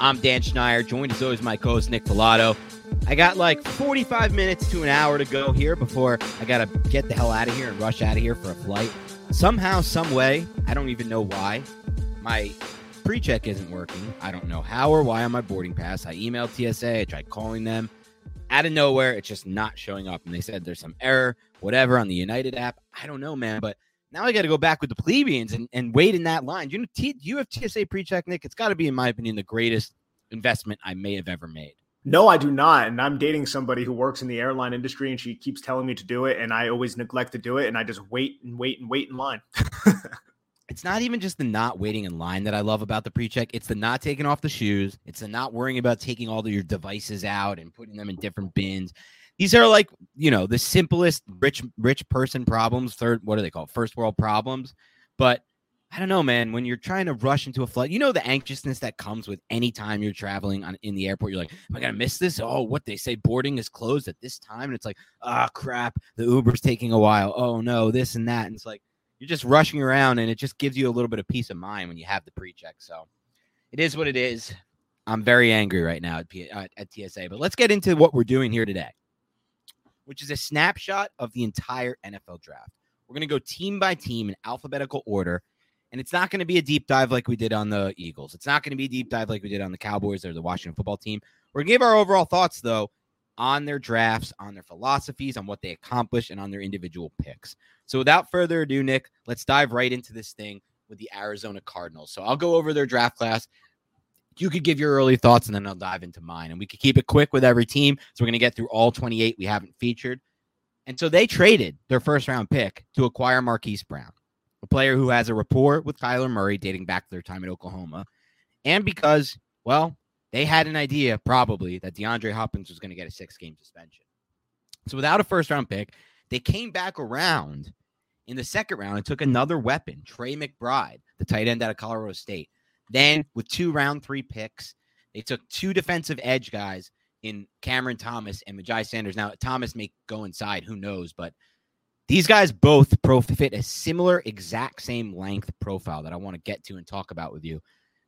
I'm Dan Schneider, joined as always my co-host Nick Falato. I got like 45 minutes to an hour to go here before I gotta get the hell out of here and rush out of here for a flight. Somehow, some way, I don't even know why, my pre-check isn't working. I don't know how or why on my boarding pass. I emailed TSA, I tried calling them. Out of nowhere, it's just not showing up. And they said there's some error, whatever, on the United app. I don't know, man, but now I got to go back with the plebeians and, and wait in that line. You know, T, you have TSA pre-check, Nick. It's got to be, in my opinion, the greatest investment I may have ever made. No, I do not. And I'm dating somebody who works in the airline industry and she keeps telling me to do it. And I always neglect to do it. And I just wait and wait and wait in line. it's not even just the not waiting in line that I love about the pre-check. It's the not taking off the shoes. It's the not worrying about taking all of your devices out and putting them in different bins. These are like, you know, the simplest rich rich person problems, third what do they call first world problems. But I don't know, man. When you're trying to rush into a flight, you know the anxiousness that comes with any time you're traveling on in the airport. You're like, am I gonna miss this? Oh, what they say boarding is closed at this time, and it's like, ah, oh, crap, the Uber's taking a while. Oh no, this and that, and it's like you're just rushing around, and it just gives you a little bit of peace of mind when you have the pre-check. So it is what it is. I'm very angry right now at, P- at, at TSA, but let's get into what we're doing here today, which is a snapshot of the entire NFL draft. We're gonna go team by team in alphabetical order and it's not going to be a deep dive like we did on the Eagles. It's not going to be a deep dive like we did on the Cowboys or the Washington football team. We're going to give our overall thoughts, though, on their drafts, on their philosophies, on what they accomplished, and on their individual picks. So without further ado, Nick, let's dive right into this thing with the Arizona Cardinals. So I'll go over their draft class. You could give your early thoughts, and then I'll dive into mine. And we could keep it quick with every team. So we're going to get through all 28 we haven't featured. And so they traded their first round pick to acquire Marquise Brown a player who has a rapport with Kyler Murray dating back to their time at Oklahoma, and because, well, they had an idea probably that DeAndre Hopkins was going to get a six game suspension. So without a first round pick, they came back around in the second round and took another weapon, Trey McBride, the tight end out of Colorado State. Then with two round three picks, they took two defensive edge guys in Cameron Thomas and Myjai Sanders. Now Thomas may go inside, who knows, but these guys both fit a similar exact same length profile that I want to get to and talk about with you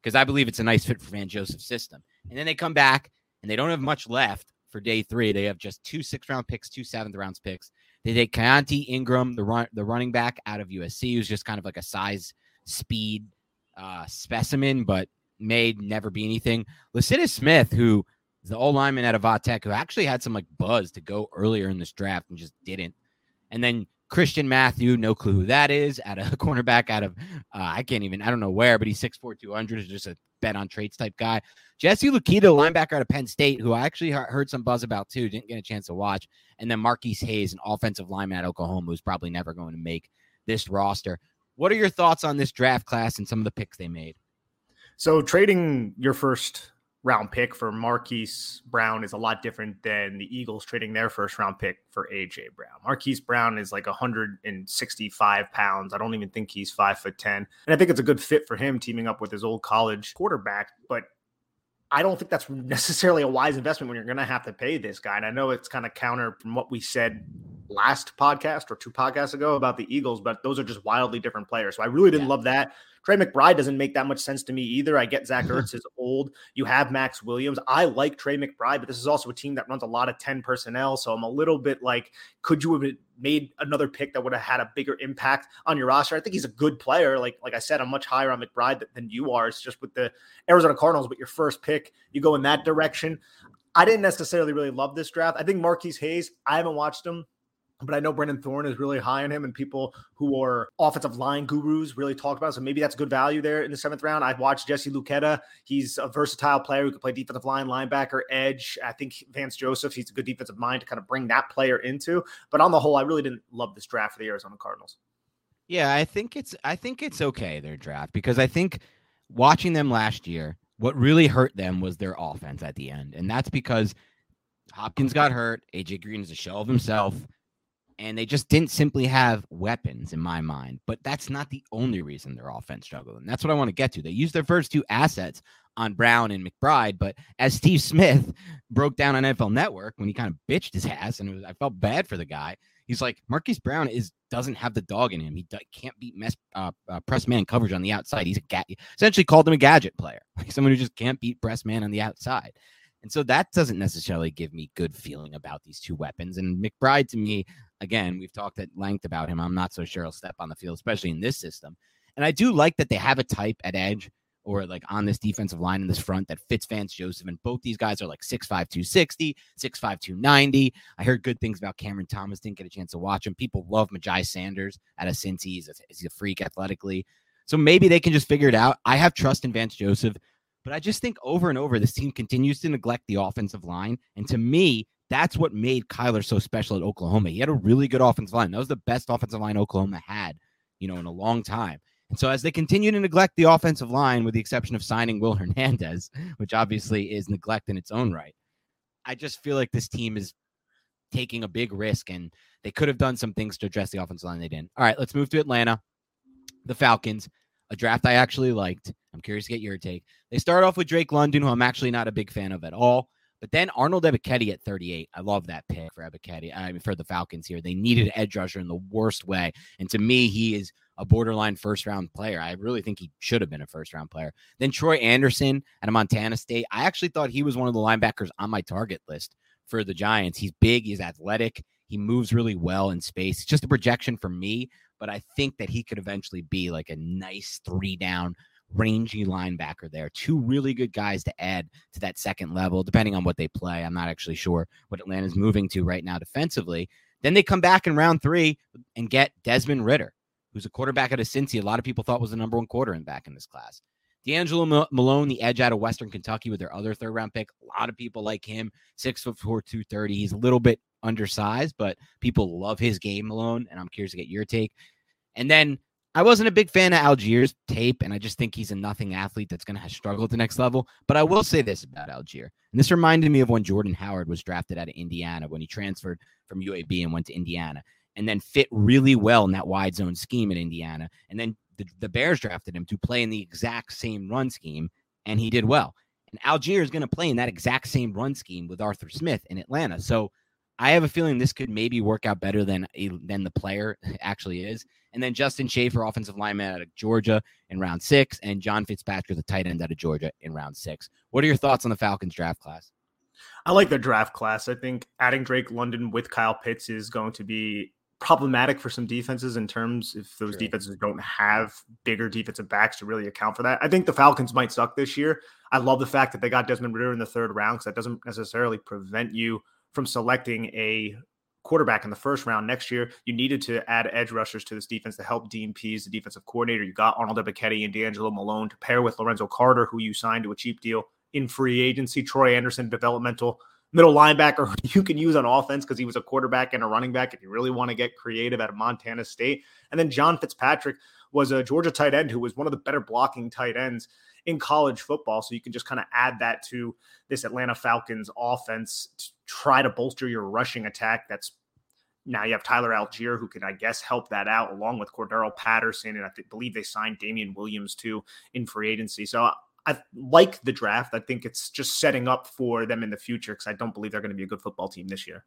because I believe it's a nice fit for Vance Joseph's system. And then they come back and they don't have much left for day three. They have just two six round picks, two seventh rounds picks. They take Keaontay Ingram, the run the running back out of USC, who's just kind of like a size speed uh, specimen, but may never be anything. Lecitus Smith, who is the old lineman out of Vatech, who actually had some like buzz to go earlier in this draft and just didn't. And then Christian Matthew, no clue who that is, at a cornerback out of, uh, I can't even, I don't know where, but he's 6'4, 200, is just a bet on traits type guy. Jesse Luketa, linebacker out of Penn State, who I actually heard some buzz about too, didn't get a chance to watch. And then Marquis Hayes, an offensive lineman at Oklahoma, who's probably never going to make this roster. What are your thoughts on this draft class and some of the picks they made? So trading your first round pick for Marquise Brown is a lot different than the Eagles trading their first round pick for AJ Brown. Marquise Brown is like 165 pounds. I don't even think he's five foot 10. And I think it's a good fit for him teaming up with his old college quarterback. But I don't think that's necessarily a wise investment when you're going to have to pay this guy. And I know it's kind of counter from what we said last podcast or two podcasts ago about the Eagles, but those are just wildly different players. So I really didn't yeah. love that. Trey McBride doesn't make that much sense to me either. I get Zach Ertz is old. You have Maxx Williams. I like Trey McBride, but this is also a team that runs a lot of 10 personnel. So I'm a little bit like, could you have made another pick that would have had a bigger impact on your roster? I think he's a good player. Like, like I said, I'm much higher on McBride than you are. It's just with the Arizona Cardinals, but your first pick, you go in that direction. I didn't necessarily really love this draft. I think Marquis Hayes, I haven't watched him but I know Brandon Thorn is really high on him, and people who are offensive line gurus really talk about. It. So maybe that's good value there in the seventh round. I've watched Jesse Luketa. He's a versatile player who can play defensive line, linebacker, edge. I think Vance Joseph, he's a good defensive mind to kind of bring that player into. But on the whole, I really didn't love this draft for the Arizona Cardinals. Yeah, I think it's I think it's okay their draft because I think watching them last year, what really hurt them was their offense at the end, and that's because Hopkins got hurt. AJ Green is a shell of himself and they just didn't simply have weapons in my mind. But that's not the only reason their offense struggled. And that's what I want to get to. They used their first two assets on Brown and McBride. But as Steve Smith broke down on NFL Network when he kind of bitched his ass, and was, I felt bad for the guy. He's like Marquise Brown is doesn't have the dog in him. He can't beat mess, uh, uh, press man coverage on the outside. He's a ga- essentially called him a gadget player, like someone who just can't beat press man on the outside. And so that doesn't necessarily give me good feeling about these two weapons. And McBride to me, again, we've talked at length about him. I'm not so sure he'll step on the field, especially in this system. And I do like that they have a type at edge or like on this defensive line in this front that fits Vance Joseph. And both these guys are like 6'5, 260, 6'5, 290. I heard good things about Cameron Thomas. Didn't get a chance to watch him. People love Myjai Sanders out of Cincy. He's a, he's a freak athletically. So maybe they can just figure it out. I have trust in Vance Joseph. But I just think over and over, this team continues to neglect the offensive line. And to me, that's what made Kyler so special at Oklahoma. He had a really good offensive line. That was the best offensive line Oklahoma had, you know, in a long time. And so as they continue to neglect the offensive line, with the exception of signing Will Hernandez, which obviously is neglect in its own right, I just feel like this team is taking a big risk and they could have done some things to address the offensive line. They didn't. All right, let's move to Atlanta. The Falcons a draft I actually liked. I'm curious to get your take. They start off with Drake London, who I'm actually not a big fan of at all. But then Arnold Ebiketie at 38. I love that pick for Ebiketie. I mean, for the Falcons here. They needed an edge rusher in the worst way. And to me, he is a borderline first round player. I really think he should have been a first round player. Then Troy Anderson at a Montana State. I actually thought he was one of the linebackers on my target list for the Giants. He's big, he's athletic, he moves really well in space. It's just a projection for me, but I think that he could eventually be like a nice three down rangy linebacker there. Two really good guys to add to that second level, depending on what they play. I'm not actually sure what Atlanta's moving to right now defensively. Then they come back in round three and get Desmond Ridder, who's a quarterback out of Cincy. A lot of people thought was the number one quarterback in this class. D'Angelo Malone, the edge out of Western Kentucky with their other third round pick. A lot of people like him, six foot four, 230. He's a little bit undersized, but people love his game, Malone. And I'm curious to get your take. And then I wasn't a big fan of Allgeier's tape, and I just think he's a nothing athlete that's going to struggle at the next level. But I will say this about Allgeier, and this reminded me of when Jordan Howard was drafted out of Indiana when he transferred from UAB and went to Indiana, and then fit really well in that wide zone scheme at Indiana. And then the, the Bears drafted him to play in the exact same run scheme, and he did well. And Allgeier is going to play in that exact same run scheme with Arthur Smith in Atlanta. So I have a feeling this could maybe work out better than than the player actually is. And then Justin Shaffer, offensive lineman out of Georgia in round six, and John Fitzpatrick, the tight end out of Georgia in round six. What are your thoughts on the Falcons draft class? I like the draft class. I think adding Drake London with Kyle Pitts is going to be problematic for some defenses in terms if those sure. defenses don't have bigger defensive backs to really account for that. I think the Falcons might suck this year. I love the fact that they got Desmond Ridder in the third round because that doesn't necessarily prevent you from selecting a quarterback in the first round next year. You needed to add edge rushers to this defense to help Dean Pees, the defensive coordinator. You got Arnold Ebiketie and D'Angelo Malone to pair with Lorenzo Carter, who you signed to a cheap deal in free agency. Troy Anderson, developmental middle linebacker you can use on offense because he was a quarterback and a running back if you really want to get creative at Montana State. And then John Fitzpatrick was a Georgia tight end who was one of the better blocking tight ends in college football. So you can just kind of add that to this Atlanta Falcons offense to try to bolster your rushing attack. That's now you have Tyler Allgeier, who can, I guess, help that out along with Cordarrelle Patterson. And I th- believe they signed Damien Williams too in free agency. So I like the draft. I think it's just setting up for them in the future because I don't believe they're going to be a good football team this year.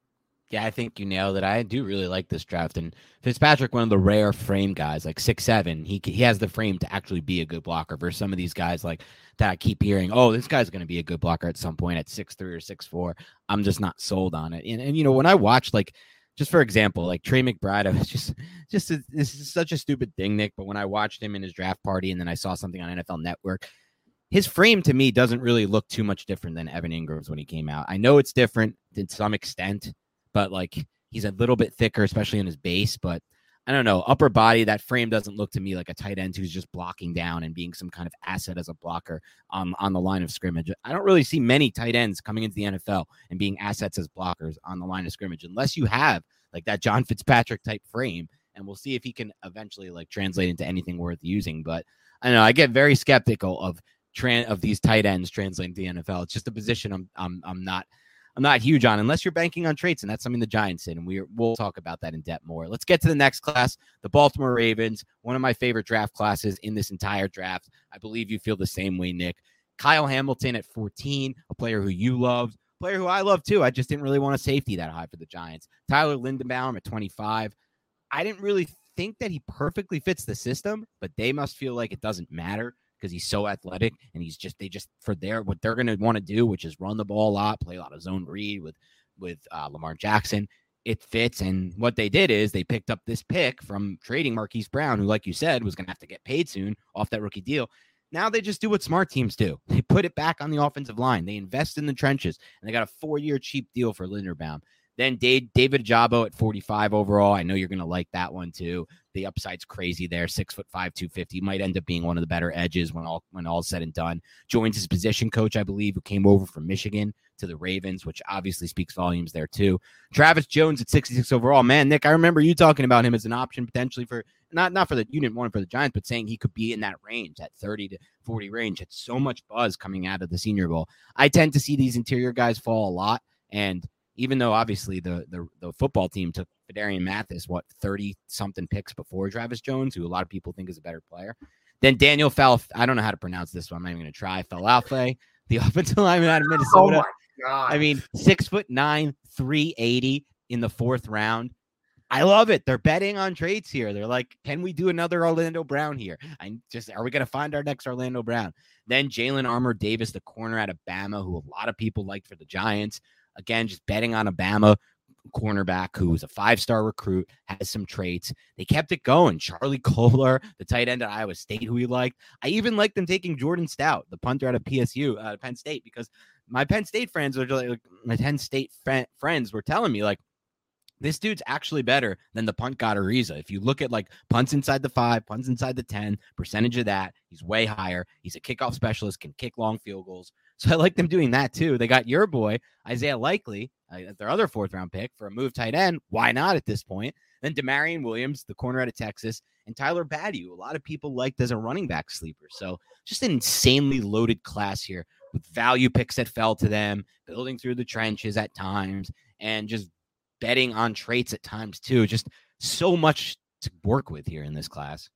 Yeah, I think you nailed it. I do really like this draft, and Fitzpatrick, one of the rare frame guys, like six seven. He he has the frame to actually be a good blocker. Versus some of these guys, like that, I keep hearing, oh, this guy's going to be a good blocker at some point at six three or six four. I'm just not sold on it. And and you know when I watch like just for example, like Trey McBride, I was just, just a, this is such a stupid thing, Nick. But when I watched him in his draft party, and then I saw something on NFL Network, his frame to me doesn't really look too much different than Evan Engram's when he came out. I know it's different to some extent, but like He's a little bit thicker, especially in his base, but I don't know, upper body, that frame doesn't look to me like a tight end who's just blocking down and being some kind of asset as a blocker on, on the line of scrimmage. I don't really see many tight ends coming into the NFL and being assets as blockers on the line of scrimmage unless you have like that John Fitzpatrick type frame. And we'll see if he can eventually like translate into anything worth using. But I know I get very skeptical of tran of these tight ends translating to the NFL. It's just a position I'm I'm I'm not I'm not huge on unless you're banking on traits, and that's something the Giants did. And we we'll talk about that in depth more. Let's get to the next class, the Baltimore Ravens, one of my favorite draft classes in this entire draft. I believe you feel the same way, Nick. Kyle Hamilton at 14, a player who you loved, player who I love too. I just didn't really want a safety that high for the Giants. Tyler Linderbaum at 25. I didn't really think that he perfectly fits the system, but they must feel like it doesn't matter because he's so athletic and he's just they just for their what they're going to want to do, which is run the ball a lot, play a lot of zone read with with uh, Lamar Jackson. It fits, and what they did is they picked up this pick from trading Marquise Brown, who, like you said, was going to have to get paid soon off that rookie deal. Now they just do what smart teams do. They put it back on the offensive line. They invest in the trenches, and they got a four-year cheap deal for Linderbaum. Then Dave, David Ojabo at 45 overall. I know you're going to like that one too. The upside's crazy there. Six foot five, 250. Might end up being one of the better edges when all when all's said and done. Joins his position coach, I believe, who came over from Michigan to the Ravens, which obviously speaks volumes there too. Travis Jones at 66 overall. Man, Nick, I remember you talking about him as an option potentially for not not for the you didn't want him for the Giants, but saying he could be in that range, that 30 to 40 range. It's so much buzz coming out of the Senior Bowl. I tend to see these interior guys fall a lot, and even though obviously the the, the football team took Phidarian Mathis, what, 30 something picks before Travis Jones, who a lot of people think is a better player. Then Daniel Falf, I don't know how to pronounce this one. I'm not even going to try. Falafe, the offensive lineman out of oh Minnesota. Oh I mean, six foot nine, 380 in the fourth round. I love it. They're betting on trades here. They're like, can we do another Orlando Brown here? I just are we going to find our next Orlando Brown? Then Jalyn Armour Davis, the corner out of Bama, who a lot of people liked for the Giants. Again, just betting on a Bama cornerback who was a five star recruit, has some traits. They kept it going. Charlie Kolar, the tight end at Iowa State, who he liked. I even liked them taking Jordan Stout, the punter out of PSU, uh, Penn State, because my Penn State friends are like, my Penn State fr- friends were telling me, like, this dude's actually better than the punt god Araiza. If you look at like punts inside the five, punts inside the 10, percentage of that, he's way higher. He's a kickoff specialist, can kick long field goals. So I like them doing that too. They got your boy, Isaiah Likely, uh, their other fourth round pick for a move tight end. Why not at this point? Then Damarion Williams, the corner out of Texas, and Tyler Badie, a lot of people liked as a running back sleeper. So just an insanely loaded class here with value picks that fell to them, building through the trenches at times, and just betting on traits at times too. Just so much to work with here in this class.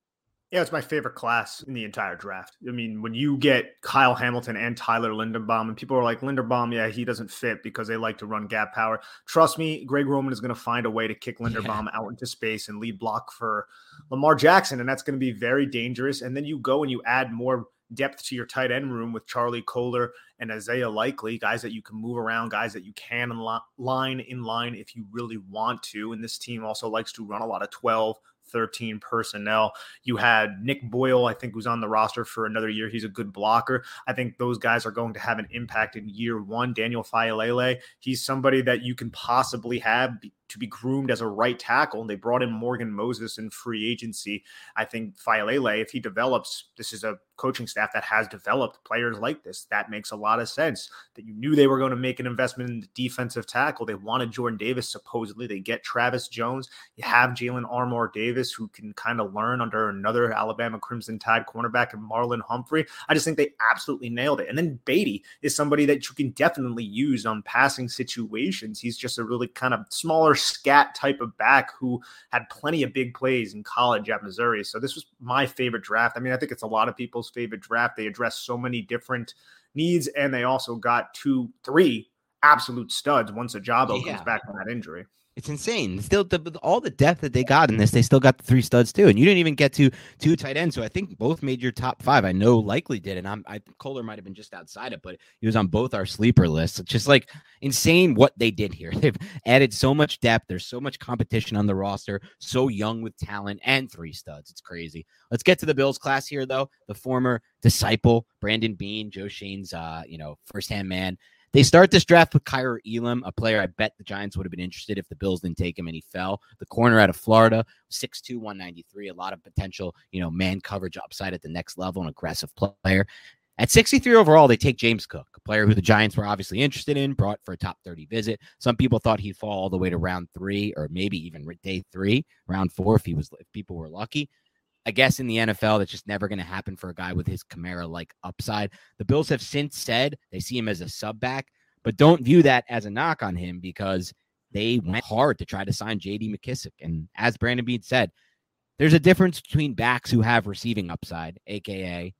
Yeah, it's my favorite class in the entire draft. I mean, when you get Kyle Hamilton and Tyler Linderbaum, and people are like, Linderbaum, yeah, he doesn't fit because they like to run gap power. Trust me, Greg Roman is going to find a way to kick Linderbaum yeah. out into space and lead block for Lamar Jackson, and that's going to be very dangerous. And then you go and you add more depth to your tight end room with Charlie Kolar and Isaiah Likely, guys that you can move around, guys that you can line in line if you really want to. And this team also likes to run a lot of 12, 13 personnel. You had Nick Boyle, I think, who's on the roster for another year. He's a good blocker. I think those guys are going to have an impact in year one. Daniel Faalele, he's somebody that you can possibly have to be groomed as a right tackle. And they brought in Morgan Moses in free agency. I think Faalele, if he develops, this is a coaching staff that has developed players like this. That makes a lot of sense. That you knew they were going to make an investment in the defensive tackle. They wanted Jordan Davis, supposedly. They get Travis Jones. You have Jalyn Armour Davis, who can kind of learn under another Alabama Crimson Tide cornerback and Marlon Humphrey. I just think they absolutely nailed it. And then Badie is somebody that you can definitely use on passing situations. He's just a really kind of smaller scat type of back who had plenty of big plays in college at Missouri. So this was my favorite draft. I mean, I think it's a lot of people's favorite draft. They addressed so many different needs, and they also got two, three absolute studs once Ojabo yeah. comes back from that injury. It's insane. Still, the, all the depth that they got in this, they still got the three studs too. And you didn't even get to two tight ends. So I think both made your top five. I know likely did, and I'm I Kolar might have been just outside it, but he was on both our sleeper lists. It's just like insane what they did here. They've added so much depth. There's so much competition on the roster. So young with talent and three studs. It's crazy. Let's get to the Bills class here, though. The former disciple Brandon Beane, Joe Schoen's, uh, you know, firsthand man. They start this draft with Kaiir Elam, a player I bet the Giants would have been interested if the Bills didn't take him and he fell. The corner out of Florida, 6'2, 193, a lot of potential, you know, man coverage upside at the next level, an aggressive player. At 63 overall, they take James Cook, a player who the Giants were obviously interested in, brought for a top 30 visit. Some people thought he'd fall all the way to round three or maybe even day three, round four if he was if people were lucky. I guess in the NFL, that's just never going to happen for a guy with his Kamara like upside. The Bills have since said they see him as a sub back, but don't view that as a knock on him because they went hard to try to sign JD McKissic. And as Brandon Beane said, there's a difference between backs who have receiving upside, aka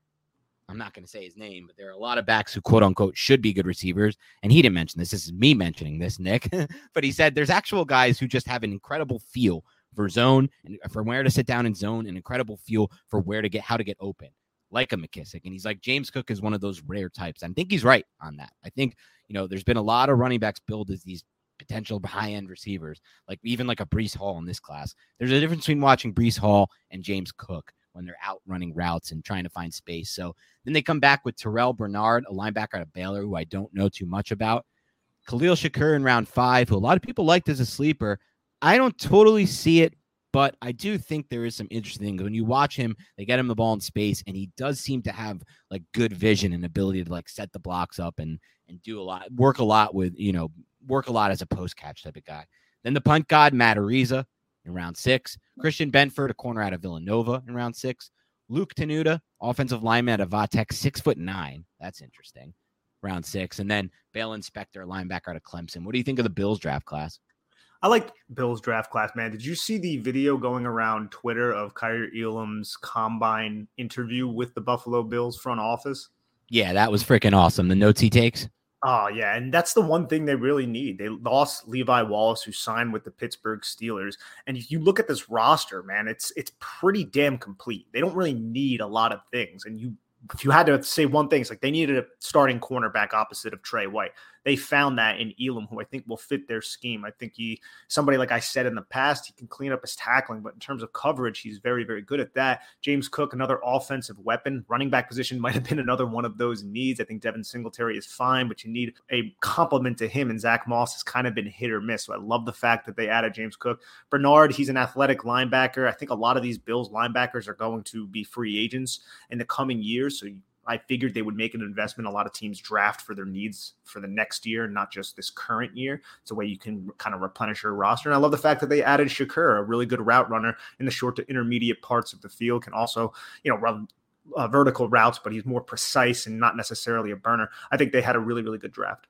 I'm not going to say his name, but there are a lot of backs who quote unquote should be good receivers. And he didn't mention this. This is me mentioning this, Nick. but he said there's actual guys who just have an incredible feel for zone and for where to sit down in zone, an incredible feel for where to get how to get open, like a McKissic. And he's like James Cook is one of those rare types. I think he's right on that. I think you know there's been a lot of running backs billed as these potential high end receivers, like even like a Breece Hall in this class. There's a difference between watching Breece Hall and James Cook when they're out running routes and trying to find space. So then they come back with Terrell Bernard, a linebacker out of Baylor, who I don't know too much about. Khalil Shakir in round five, who a lot of people liked as a sleeper. I don't totally see it, but I do think there is some interesting things. When you watch him, they get him the ball in space, and he does seem to have like good vision and ability to like set the blocks up and and do a lot, work a lot with you know, work a lot as a post catch type of guy. Then the punt god Matt Araiza in round six, Christian Benford, a corner out of Villanova in round six, Luke Tenuta, offensive lineman out of Vatech, six foot nine. That's interesting. Round six, and then Baylon Spector, linebacker out of Clemson. What do you think of the Bills draft class? I like Bill's draft class, man. Did you see the video going around Twitter of Kaiir Elam's combine interview with the Buffalo Bills front office? Yeah, that was freaking awesome. The notes he takes. Oh yeah, and that's the one thing they really need. They lost Levi Wallace, who signed with the Pittsburgh Steelers, and if you look at this roster, man, it's it's pretty damn complete. They don't really need a lot of things, and you if you had to say one thing, it's like they needed a starting cornerback opposite of Tre White they found that in Elam, who I think will fit their scheme. I think he, somebody like I said in the past, he can clean up his tackling, but in terms of coverage, he's very, very good at that. James Cook, another offensive weapon, running back position might have been another one of those needs. I think Devin Singletary is fine, but you need a complement to him, and Zach Moss has kind of been hit or miss. So I love the fact that they added James Cook. Bernard, he's an athletic linebacker. I think a lot of these Bills linebackers are going to be free agents in the coming years, so you I figured they would make an investment. A lot of teams draft for their needs for the next year, not just this current year. It's a way you can kind of replenish your roster. And I love the fact that they added Shakir, a really good route runner in the short to intermediate parts of the field, can also, you know, run uh, vertical routes, but he's more precise and not necessarily a burner. I think they had a really, really good draft.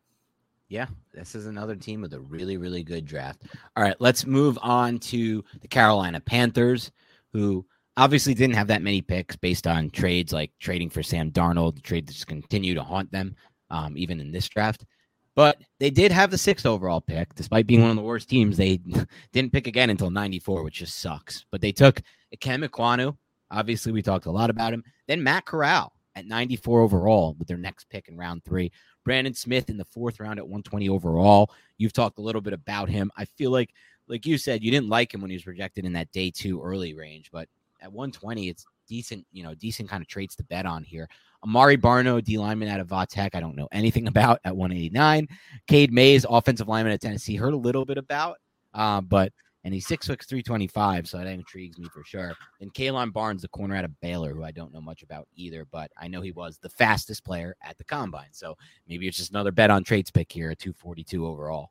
Yeah, this is another team with a really, really good draft. All right, let's move on to the Carolina Panthers, who obviously didn't have that many picks based on trades like trading for Sam Darnold. The trade just continue to haunt them, um, even in this draft. But they did have the sixth overall pick, despite being one of the worst teams. They didn't pick again until 94, which just sucks. But they took Ikem Ekwonu. Obviously, we talked a lot about him. Then Matt Corral at 94 overall with their next pick in round three. Brandon Smith in the fourth round at 120 overall. You've talked a little bit about him. I feel like, like you said, you didn't like him when he was projected in that day two early range, but at 120, it's decent, you know, decent kind of traits to bet on here. Amaré Barno, D lineman out of Vatech, I don't know anything about at 189. Cade Mays, offensive lineman at Tennessee, heard a little bit about. Uh, but and he's six six three twenty five, so that intrigues me for sure. And Kalon Barnes, the corner out of Baylor, who I don't know much about either, but I know he was the fastest player at the combine. So maybe it's just another bet on traits pick here at two forty two overall.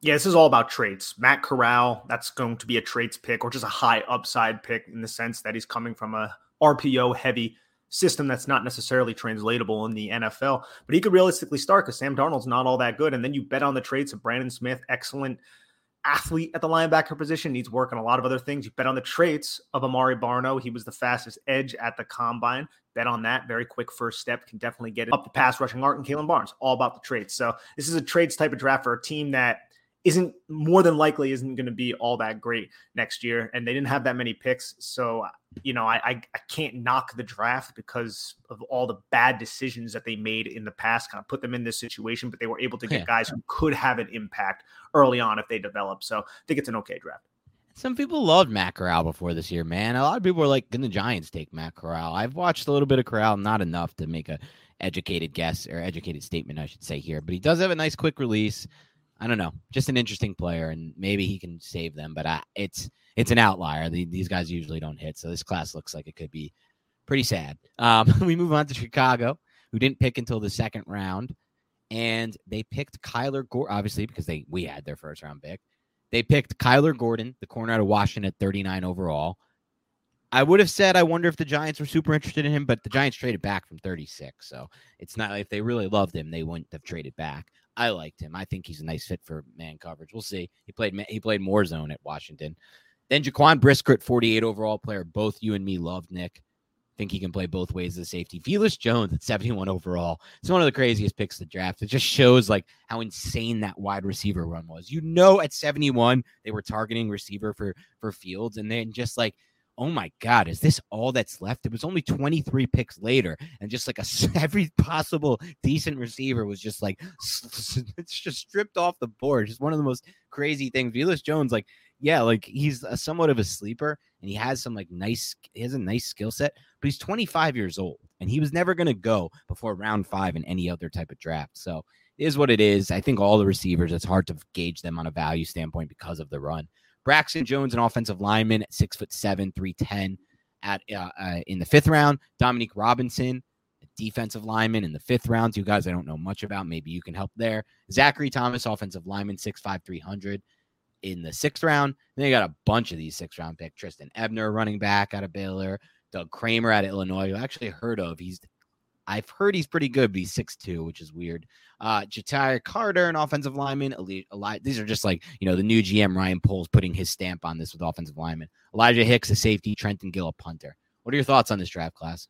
Yeah, this is all about traits. Matt Corral, that's going to be a traits pick or just a high upside pick in the sense that he's coming from a RPO heavy system that's not necessarily translatable in the NFL. But he could realistically start because Sam Darnold's not all that good. And then you bet on the traits of Brandon Smith, excellent athlete at the linebacker position, needs work on a lot of other things. You bet on the traits of Amaré Barno. He was the fastest edge at the combine. Bet on that. Very quick first step. Can definitely get it up the pass rushing art and Kalon Barnes. All about the traits. So this is a traits type of draft for a team that isn't more than likely isn't going to be all that great next year. And they didn't have that many picks. So, you know, I, I, I, can't knock the draft because of all the bad decisions that they made in the past, kind of put them in this situation, but they were able to get yeah. guys who could have an impact early on if they develop. So I think it's an okay draft. Some people loved Matt Corral before this year, man. A lot of people were like, "Can the Giants take Matt Corral?" I've watched a little bit of Corral, not enough to make a educated guess or educated statement, I should say here. But he does have a nice quick release. I don't know, just an interesting player, and maybe he can save them. But I, it's it's an outlier. The, these guys usually don't hit, so this class looks like it could be pretty sad. Um, we move on to Chicago, who didn't pick until the second round, and they picked Kyler Gordon, obviously because they we had their first round pick. They picked Kyler Gordon, the corner out of Washington, at 39 overall. I would have said I wonder if the Giants were super interested in him, but the Giants traded back from 36. So it's not like if they really loved him, they wouldn't have traded back. I liked him. I think he's a nice fit for man coverage. We'll see. He played he played more zone at Washington. Then Jaquan Brisker 48 overall player. Both you and me loved Nick. Think he can play both ways as a safety. Velus Jones at 71 overall. It's one of the craziest picks of the draft. It just shows like how insane that wide receiver run was. You know, at 71, they were targeting receiver for for Fields, and then just like oh my God, is this all that's left? It was only 23 picks later, and just like a every possible decent receiver was just like it's just stripped off the board. Just one of the most crazy things. Velus Jones, like, yeah, like he's a somewhat of a sleeper, and he has some like nice, he has a nice skill set, but he's 25 years old, and he was never going to go before round five in any other type of draft. So it is what it is. I think all the receivers, it's hard to gauge them on a value standpoint because of the run. Braxton Jones, an offensive lineman, at six foot seven, three ten, at uh, uh, in the fifth round. Dominique Robinson, a defensive lineman in the fifth round. Two guys I don't know much about. Maybe you can help there. Zachary Thomas, offensive lineman, six five, three hundred, in the sixth round. Then you got a bunch of these six round picks. Trestan Ebner, running back out of Baylor. Doug Kramer out of Illinois, I actually heard of. He's I've heard he's pretty good, but he's 6'2, which is weird. Uh, Ja'Tyre Carter, an offensive lineman. Eli- these are just like, you know, the new GM Ryan Poles putting his stamp on this with offensive lineman. Elijah Hicks, a safety. Trenton Gill, a punter. What are your thoughts on this draft class?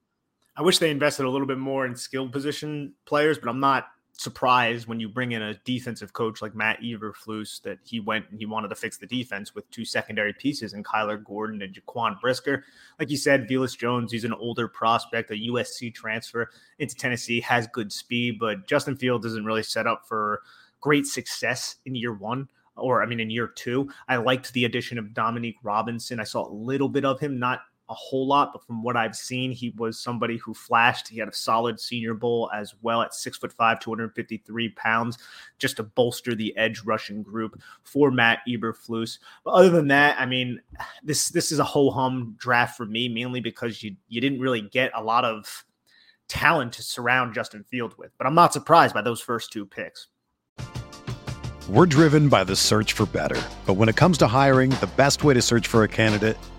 I wish they invested a little bit more in skilled position players, but I'm not surprised when you bring in a defensive coach like Matt Eberflus that he went and he wanted to fix the defense with two secondary pieces and Kyler Gordon and Jaquan Brisker. Like you said, Velus Jones, he's an older prospect, a USC transfer into Tennessee, has good speed, but Justin Fields isn't really set up for great success in year one or I mean in year two. I liked the addition of Dominique Robinson. I saw a little bit of him, not a whole lot, but from what I've seen, he was somebody who flashed. He had a solid senior bowl as well at six foot five, 253 pounds, just to bolster the edge rushing group for Matt Eberflus. But other than that, I mean, this this is a ho hum draft for me, mainly because you you didn't really get a lot of talent to surround Justin Fields with. But I'm not surprised by those first two picks. We're driven by the search for better. But when it comes to hiring, the best way to search for a candidate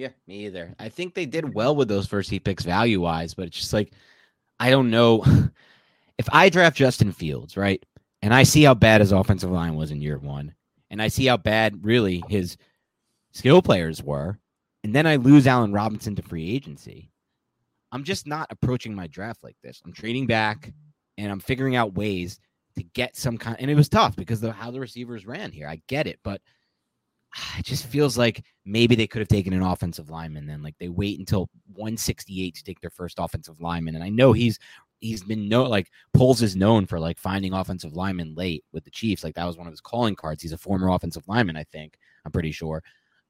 Yeah, me either. I think they did well with those first heat picks value wise, but it's just like I don't know if I draft Justin Fields, right? And I see how bad his offensive line was in year one, and I see how bad really his skill players were, and then I lose Allen Robinson to free agency. I'm just not approaching my draft like this. I'm trading back and I'm figuring out ways to get some kind and it was tough because of how the receivers ran here. I get it, but it just feels like maybe they could have taken an offensive lineman then like they wait until 168 to take their first offensive lineman and i know he's he's been no like Poles is known for like finding offensive linemen late with the chiefs like that was one of his calling cards. He's a former offensive lineman i think i'm pretty sure.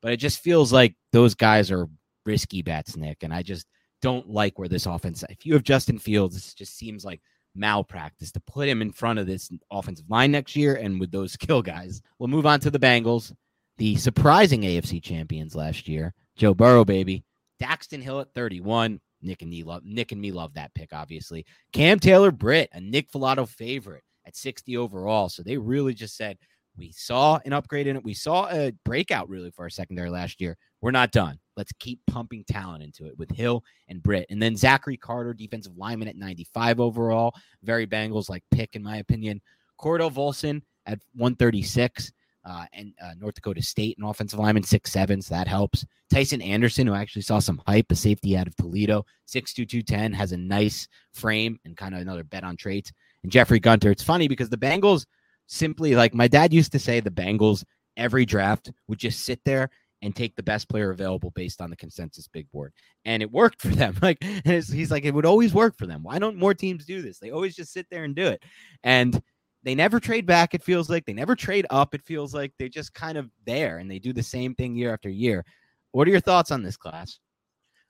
But it just feels like those guys are risky bets nick and i just don't like where this offense if you have justin fields this just seems like malpractice to put him in front of this offensive line next year and with those skill guys. We'll move on to the bengals the surprising AFC champions last year, Joe Burrow, baby. Daxton Hill at 31. Nick and me love Nick and me love that pick, obviously. Cam Taylor Britt, a Nick Falato favorite at 60 overall. So they really just said we saw an upgrade in it. We saw a breakout really for our secondary last year. We're not done. Let's keep pumping talent into it with Hill and Britt. And then Zachary Carter, defensive lineman at 95 overall. Very Bengals like pick, in my opinion. Cordell Volson at 136 uh, and uh, North Dakota State, an offensive lineman, six seven, so that helps. Tycen Anderson, who actually saw some hype, a safety out of Toledo, six two two ten, has a nice frame and kind of another bet on traits. And Jeffrey Gunter. It's funny because the Bengals simply, like my dad used to say, the Bengals every draft would just sit there and take the best player available based on the consensus big board. And it worked for them. Like he's like, it would always work for them. Why don't more teams do this? They always just sit there and do it. And they never trade back, it feels like. They never trade up, it feels like. They're just kind of there and they do the same thing year after year. What are your thoughts on this class?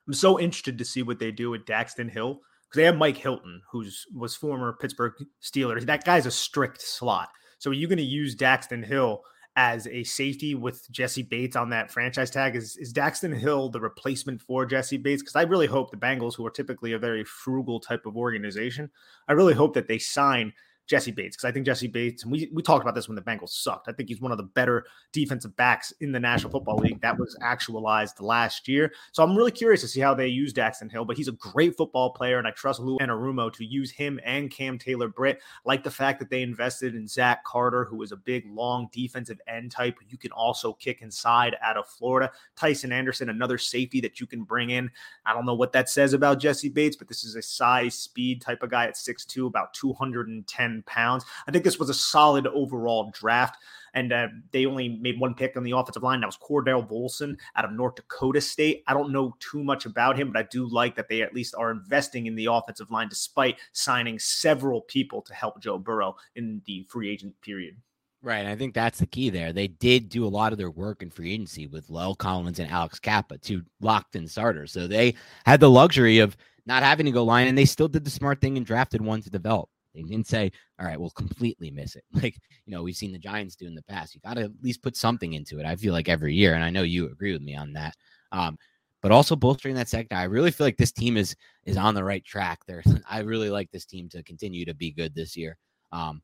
I'm so interested to see what they do with Daxton Hill because they have Mike Hilton, who's was former Pittsburgh Steelers. That guy's a strict slot. So are you going to use Daxton Hill as a safety with Jessie Bates on that franchise tag? Is is Daxton Hill the replacement for Jessie Bates? Because I really hope the Bengals, who are typically a very frugal type of organization, I really hope that they sign Jessie Bates because I think Jessie Bates, and we, we talked about this when the Bengals sucked. I think he's one of the better defensive backs in the National Football League. That was actualized last year. So I'm really curious to see how they use Daxton Hill, but he's a great football player, and I trust Lou Anarumo to use him and Cam Taylor Britt. like the fact that they invested in Zach Carter, who is a big, long defensive end type. You can also kick inside out of Florida. Tycen Anderson, another safety that you can bring in. I don't know what that says about Jessie Bates, but this is a size, speed type of guy at 6'2, about 210 pounds. I think this was a solid overall draft. And uh, they only made one pick on the offensive line. That was Cordell Volson out of North Dakota State. I don't know too much about him, but I do like that they at least are investing in the offensive line despite signing several people to help Joe Burrow in the free agent period. Right. I think that's the key there. They did do a lot of their work in free agency with La'el Collins and Alex Cappa, two locked in starters. So they had the luxury of not having to go line, and they still did the smart thing and drafted one to develop. They didn't say, all right, we'll completely miss it. Like, you know, we've seen the Giants do in the past. You got to at least put something into it. I feel like every year, and I know you agree with me on that. Um, but also bolstering that sector. I really feel like this team is is on the right track. There, I really like this team to continue to be good this year. Um,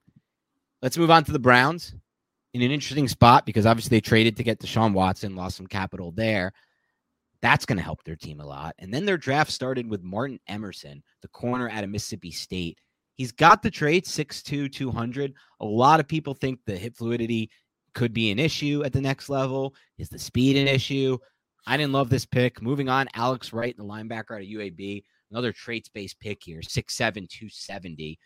let's move on to the Browns in an interesting spot because obviously they traded to get Deshaun Watson, lost some capital there. That's going to help their team a lot. And then their draft started with Martin Emerson, the corner out of Mississippi State. He's got the trait 6'2, 200. A lot of people think the hip fluidity could be an issue at the next level. Is the speed an issue? I didn't love this pick. Moving on, Alex Wright, the linebacker out of UAB, another traits based pick here, 6'7, 270.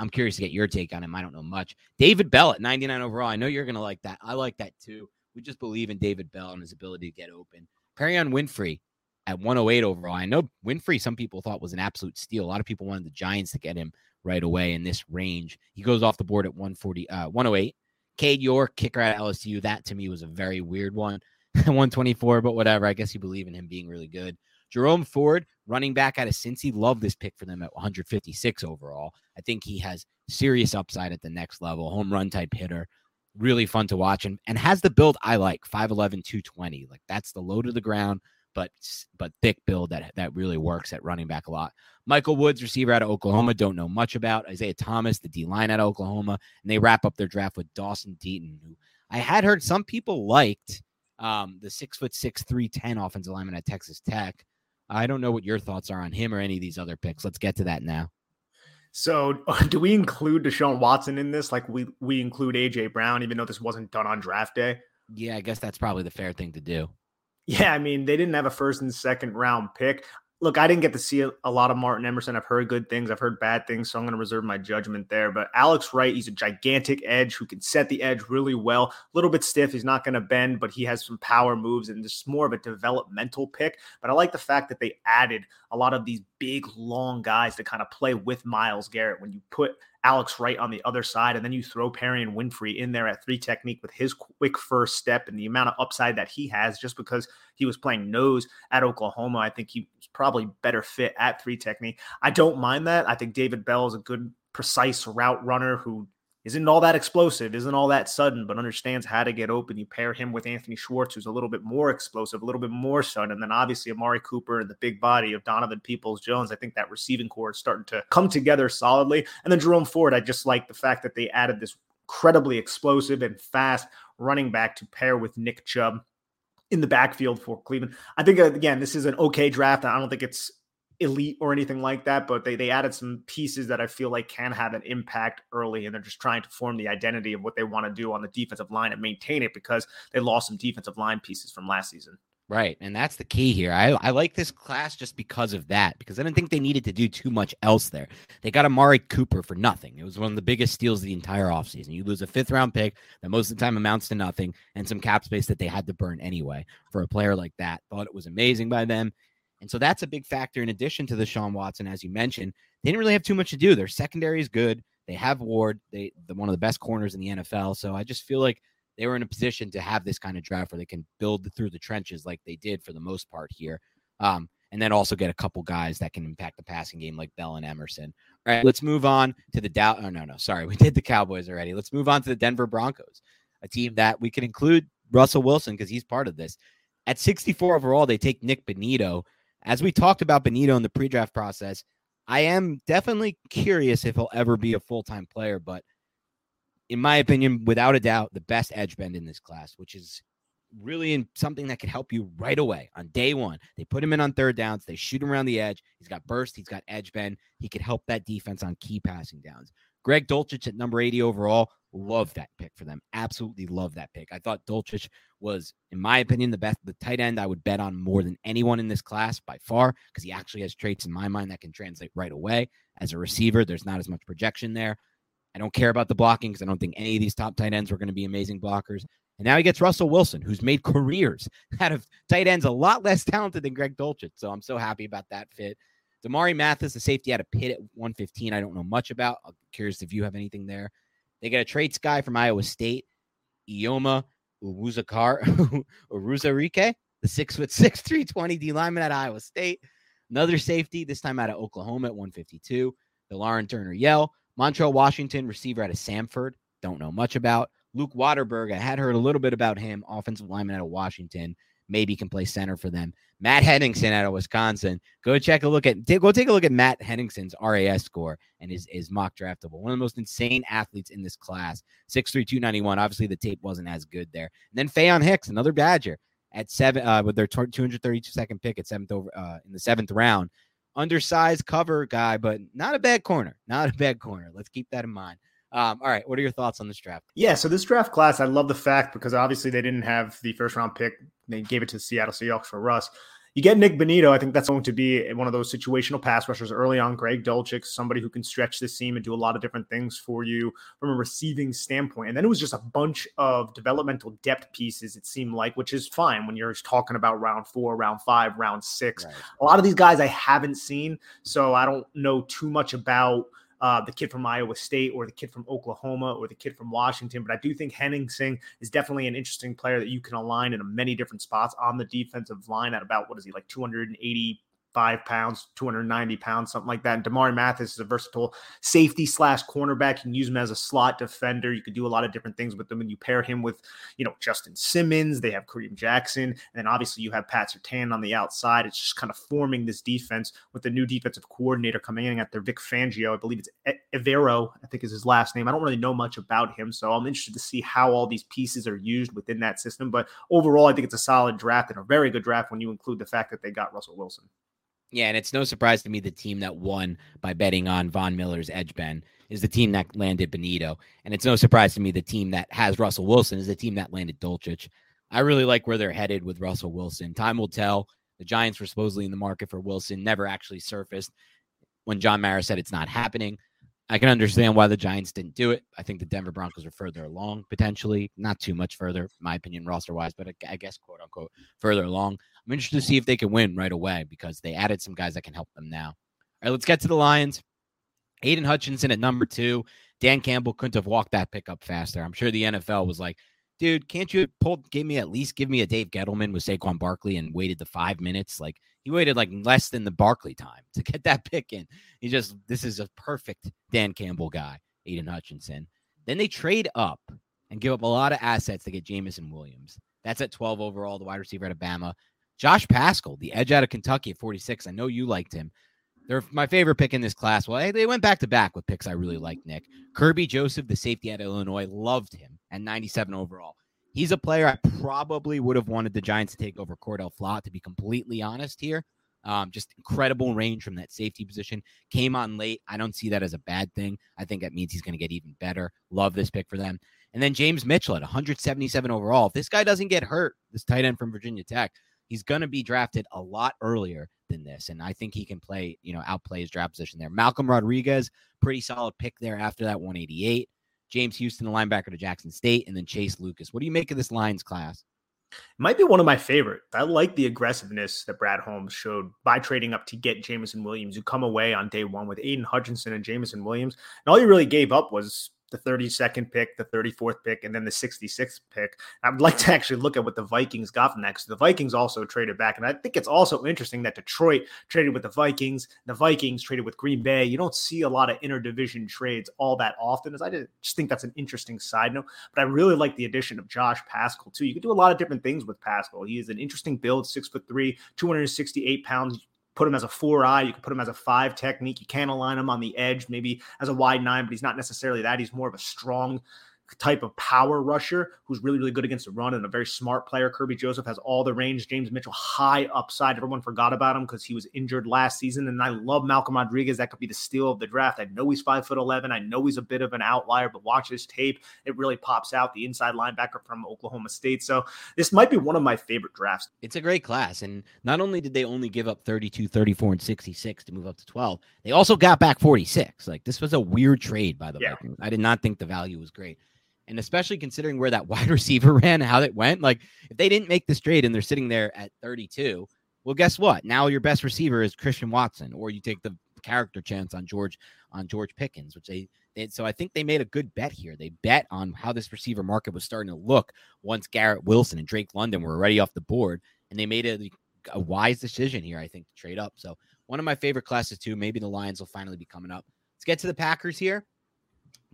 I'm curious to get your take on him. I don't know much. David Bell at 99 overall. I know you're going to like that. I like that too. We just believe in David Bell and his ability to get open. Perrion Winfrey at 108 overall. I know Winfrey, some people thought was an absolute steal. A lot of people wanted the Giants to get him right away in this range. He goes off the board at 140, uh, 108. Cade York, kicker at LSU. That to me was a very weird one. 124, but whatever. I guess you believe in him being really good. Jerome Ford, running back out of Cincy, love this pick for them at 156 overall. I think he has serious upside at the next level, home run type hitter. Really fun to watch and, and has the build I like 5'11, 220. Like that's the low to the ground, but but thick build that that really works at running back a lot. Michael Woods, receiver out of Oklahoma, don't know much about. Isaiah Thomas, the D line out of Oklahoma, and they wrap up their draft with Dawson Deaton, who I had heard some people liked um, the six foot six, 310 offensive lineman at Texas Tech. I don't know what your thoughts are on him or any of these other picks. Let's get to that now. So, do we include Deshaun Watson in this? Like we we include AJ Brown, even though this wasn't done on draft day? Yeah, I guess that's probably the fair thing to do. Yeah, I mean, they didn't have a first and second round pick look, I didn't get to see a, lot of Martin Emerson. I've heard good things, I've heard bad things, so I'm going to reserve my judgment there. But Alex Wright, he's a gigantic edge who can set the edge really well. A little bit stiff, he's not going to bend, but he has some power moves, and is more of a developmental pick. But I like the fact that they added a lot of these big, long guys to kind of play with Myles Garrett. When you put Alex Wright on the other side, and then you throw Perrion Winfrey in there at three technique with his quick first step and the amount of upside that he has just because he was playing nose at Oklahoma. I think he's probably better fit at three technique. I don't mind that. I think David Bell is a good, precise route runner who isn't all that explosive, isn't all that sudden, but understands how to get open. You pair him with Anthony Schwartz, who's a little bit more explosive, a little bit more sudden. And then obviously Amari Cooper and the big body of Donovan Peoples Jones. I think that receiving corps is starting to come together solidly. And then Jerome Ford, I just like the fact that they added this incredibly explosive and fast running back to pair with Nick Chubb in the backfield for Cleveland. I think, again, this is an okay draft. I don't think it's elite or anything like that, but they they added some pieces that I feel like can have an impact early, and they're just trying to form the identity of what they want to do on the defensive line and maintain it because they lost some defensive line pieces from last season. Right. And that's the key here. I, I like this class just because of that, because I didn't think they needed to do too much else there. They got Amari Cooper for nothing. It was one of the biggest steals of the entire offseason. You lose a fifth round pick that most of the time amounts to nothing and some cap space that they had to burn anyway for a player like that. Thought it was amazing by them. And so that's a big factor in addition to Deshaun Watson, as you mentioned. They didn't really have too much to do. Their secondary is good. They have Ward, they the one of the best corners in the NFL. So I just feel like they were in a position to have this kind of draft where they can build through the trenches like they did for the most part here. Um, and then also get a couple guys that can impact the passing game like Bell and Emerson. All right, let's move on to the Dow. Oh, no, no, sorry. We did the Cowboys already. Let's move on to the Denver Broncos, a team that we can include Russell Wilson because he's part of this. At 64 overall, they take Nick Bonitto, as we talked about Bonitto in the pre draft process, I am definitely curious if he'll ever be a full time player. But in my opinion, without a doubt, the best edge bend in this class, which is really in something that could help you right away on day one. They put him in on third downs. They shoot him around the edge. He's got burst. He's got edge bend. He could help that defense on key passing downs. Greg Dulcich at number 80 overall. Love that pick for them. Absolutely love that pick. I thought Dulcich was, in my opinion, the best, the tight end I would bet on more than anyone in this class by far, because he actually has traits in my mind that can translate right away. As a receiver, there's not as much projection there. I don't care about the blocking because I don't think any of these top tight ends were going to be amazing blockers. And now he gets Russell Wilson, who's made careers out of tight ends a lot less talented than Greg Dulcich. So I'm so happy about that fit. Damarri Mathis, the safety out of Pitt at 115, I don't know much about. I'm curious if you have anything there. They get a traits guy from Iowa State, Eyioma Uwuzakar, Uruzarike, the six foot six, 320 D lineman at Iowa State. Another safety, this time out of Oklahoma at 152. Delarrin Turner Yell. Montrell Washington, receiver out of Samford. Don't know much about. Luke Wattenberg, I had heard a little bit about him, offensive lineman out of Washington. Maybe can play center for them. Matt Henningsen out of Wisconsin. Go check a look at go take a look at Matt Henningsen's RAS score and his, his mock draftable. One of the most insane athletes in this class. 6'3, 291. Obviously, the tape wasn't as good there. And then Faion Hicks, another Badger at seven uh, with their 232 second pick at seventh over uh, in the seventh round. Undersized cover guy, but not a bad corner. Not a bad corner. Let's keep that in mind. Um, all right, what are your thoughts on this draft? Yeah, so this draft class, I love the fact because obviously they didn't have the first round pick. They gave it to the Seattle Seahawks for Russ. You get Nick Bonitto. I think that's going to be one of those situational pass rushers early on. Greg Dulcich, somebody who can stretch the seam and do a lot of different things for you from a receiving standpoint. And then it was just a bunch of developmental depth pieces, it seemed like, which is fine when you're talking about round four, round five, round six. Right. A lot of these guys I haven't seen, so I don't know too much about – uh, the kid from Iowa State or the kid from Oklahoma or the kid from Washington. But I do think Henningsen is definitely an interesting player that you can align in many different spots on the defensive line at about what is he like 280 five pounds, 290 pounds, something like that. And Damarri Mathis is a versatile safety slash cornerback. You can use him as a slot defender. You could do a lot of different things with him. And you pair him with, you know, Justin Simmons. They have Kareem Jackson. And then obviously you have Pat Surtain on the outside. It's just kind of forming this defense with the new defensive coordinator coming in at their Vic Fangio. I believe it's Evero, I think is his last name. I don't really know much about him. So I'm interested to see how all these pieces are used within that system. But overall, I think it's a solid draft and a very good draft when you include the fact that they got Russell Wilson. Yeah, and it's no surprise to me the team that won by betting on Von Miller's edge bend is the team that landed Bonitto. And it's no surprise to me the team that has Russell Wilson is the team that landed Dulcich. I really like where they're headed with Russell Wilson. Time will tell. The Giants were supposedly in the market for Wilson, never actually surfaced. When John Mara said it's not happening, I can understand why the Giants didn't do it. I think the Denver Broncos are further along, potentially, not too much further, my opinion, roster wise, but I guess quote unquote further along. I'm interested to see if they can win right away because they added some guys that can help them now. All right, let's get to the Lions. Aidan Hutchinson at number two. Dan Campbell couldn't have walked that pick up faster. I'm sure the NFL was like, dude, can't you pull give me at least give me a Dave Gettleman with Saquon Barkley and waited the five minutes? Like he waited like less than the Barkley time to get that pick in. He just this is a perfect Dan Campbell guy, Aidan Hutchinson. Then they trade up and give up a lot of assets to get Jameson Williams. That's at 12 overall, the wide receiver at Alabama. Josh Paschal, the edge out of Kentucky at 46. I know you liked him. They're my favorite pick in this class. Well, they went back to back with picks I really like, Nick. Kerby Joseph, the safety at Illinois, loved him at 97 overall. He's a player I probably would have wanted the Giants to take over Cordale Flott, to be completely honest here. Um, just incredible range from that safety position. Came on late. I don't see that as a bad thing. I think that means he's going to get even better. Love this pick for them. And then James Mitchell at 177 overall. If this guy doesn't get hurt, this tight end from Virginia Tech, he's going to be drafted a lot earlier than this. And I think he can play, you know, outplay his draft position there. Malcolm Rodriguez, pretty solid pick there after that 188. James Houston, the linebacker to Jackson State, and then Chase Lucas. What do you make of this Lions class? might be one of my favorite. I like the aggressiveness that Brad Holmes showed by trading up to get Jameson Williams, who come away on day one with Aidan Hutchinson and Jameson Williams. And all you really gave up was the 32nd pick, the 34th pick, and then the 66th pick. I would like to actually look at what the Vikings got from that the Vikings also traded back. And I think it's also interesting that Detroit traded with the Vikings, the Vikings traded with Green Bay. You don't see a lot of interdivision trades all that often, as I just think that's an interesting side note. But I really like the addition of Josh Paschal, too. You can do a lot of different things with Paschal. He is an interesting build, six foot three, 268 pounds put him as a four eye. You can put him as a five technique. You can align him on the edge, maybe as a wide nine, but he's not necessarily that. He's more of a strong type of power rusher who's really, really good against the run and a very smart player. Kerby Joseph has all the range. James Mitchell, high upside. Everyone forgot about him because he was injured last season. And I love Malcolm Rodriguez. That could be the steal of the draft. I know he's five foot 11. I know he's a bit of an outlier, but watch his tape. It really pops out. The inside linebacker from Oklahoma State. So this might be one of my favorite drafts. It's a great class. And not only did they only give up 32, 34, and 66 to move up to 12, they also got back 46. Like this was a weird trade by the yeah. Vikings. I did not think the value was great. And especially considering where that wide receiver ran, how it went. Like, if they didn't make this trade and they're sitting there at 32, well, guess what? Now your best receiver is Christian Watson, or you take the character chance on George on George Pickens, which they, they so I think they made a good bet here. They bet on how this receiver market was starting to look once Garrett Wilson and Drake London were already off the board, and they made a, a wise decision here, I think, to trade up. So one of my favorite classes too. Maybe the Lions will finally be coming up. Let's get to the Packers here.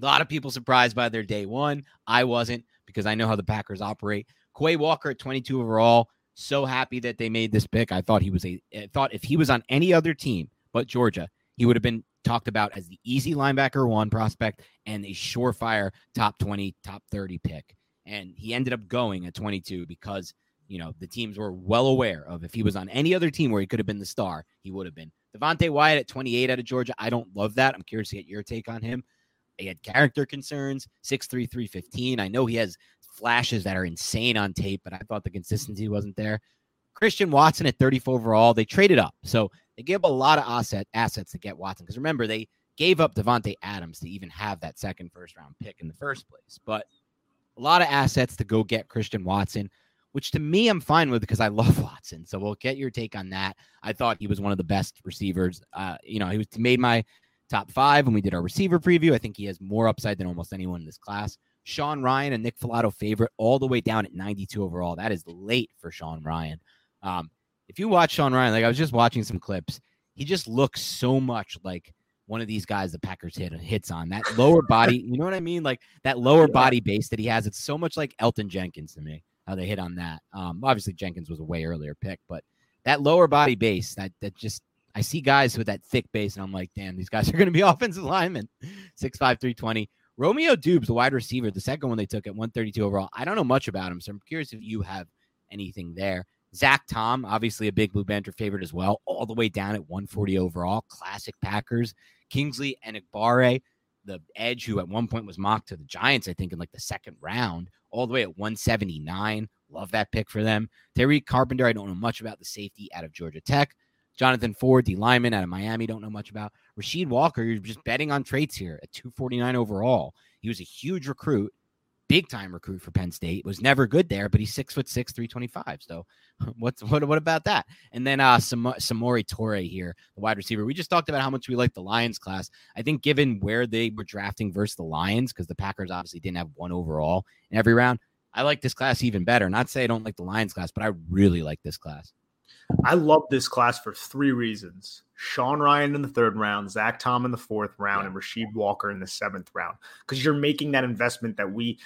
A lot of people surprised by their day one. I wasn't because I know how the Packers operate. Quay Walker at 22 overall. So happy that they made this pick. I thought he was a I thought if he was on any other team but Georgia, he would have been talked about as the easy linebacker one prospect and a surefire top 20, top 30 pick. And he ended up going at 22 because, you know, the teams were well aware of if he was on any other team where he could have been the star, he would have been. Devonte Wyatt at 28 out of Georgia. I don't love that. I'm curious to get your take on him. He had character concerns, 6'3, 315. I know he has flashes that are insane on tape, but I thought the consistency wasn't there. Christian Watson at 34 overall. They traded up. So they gave up a lot of asset assets to get Watson. Because remember, they gave up Davante Adams to even have that second first round pick in the first place. But a lot of assets to go get Christian Watson, which to me I'm fine with because I love Watson. So we'll get your take on that. I thought he was one of the best receivers. Uh, you know, he was made my top five when we did our receiver preview. I think he has more upside than almost anyone in this class. Sean Rhyan and Nick Falato favorite all the way down at 92 overall. That is late for Sean Rhyan. Um, if you watch Sean Rhyan, like I was just watching some clips, he just looks so much like one of these guys the Packers hit hits on that lower body. You know what I mean? Like that lower yeah. body base that he has. It's so much like Elgton Jenkins to me. How they hit on that. Um, obviously Jenkins was a way earlier pick, but that lower body base that that just I see guys with that thick base, and I'm like, damn, these guys are going to be offensive linemen. 6'5, 320. Romeo Doubs, the wide receiver, the second one they took at 132 overall. I don't know much about him, so I'm curious if you have anything there. Zach Tom, obviously a big Blue Banter favorite as well, all the way down at 140 overall. Classic Packers. Kingsley Enagbare, the edge who at one point was mocked to the Giants, I think, in like the second round, all the way at 179. Love that pick for them. Tariq Carpenter, I don't know much about the safety out of Georgia Tech. Jonathan Ford, D lineman out of Miami, don't know much about. Rasheed Walker, you're just betting on traits here at 249 overall. He was a huge recruit, big time recruit for Penn State. Was never good there, but he's six foot six, 325. So what's what what about that? And then uh Sam- Samori Toure here, the wide receiver. We just talked about how much we like the Lions class. I think given where they were drafting versus the Lions, because the Packers obviously didn't have one overall in every round. I like this class even better. Not say I don't like the Lions class, but I really like this class. I love this class for three reasons. Sean Rhyan in the third round, Zach Tom in the fourth round, and Rasheed Walker in the seventh round. Because you're making that investment that we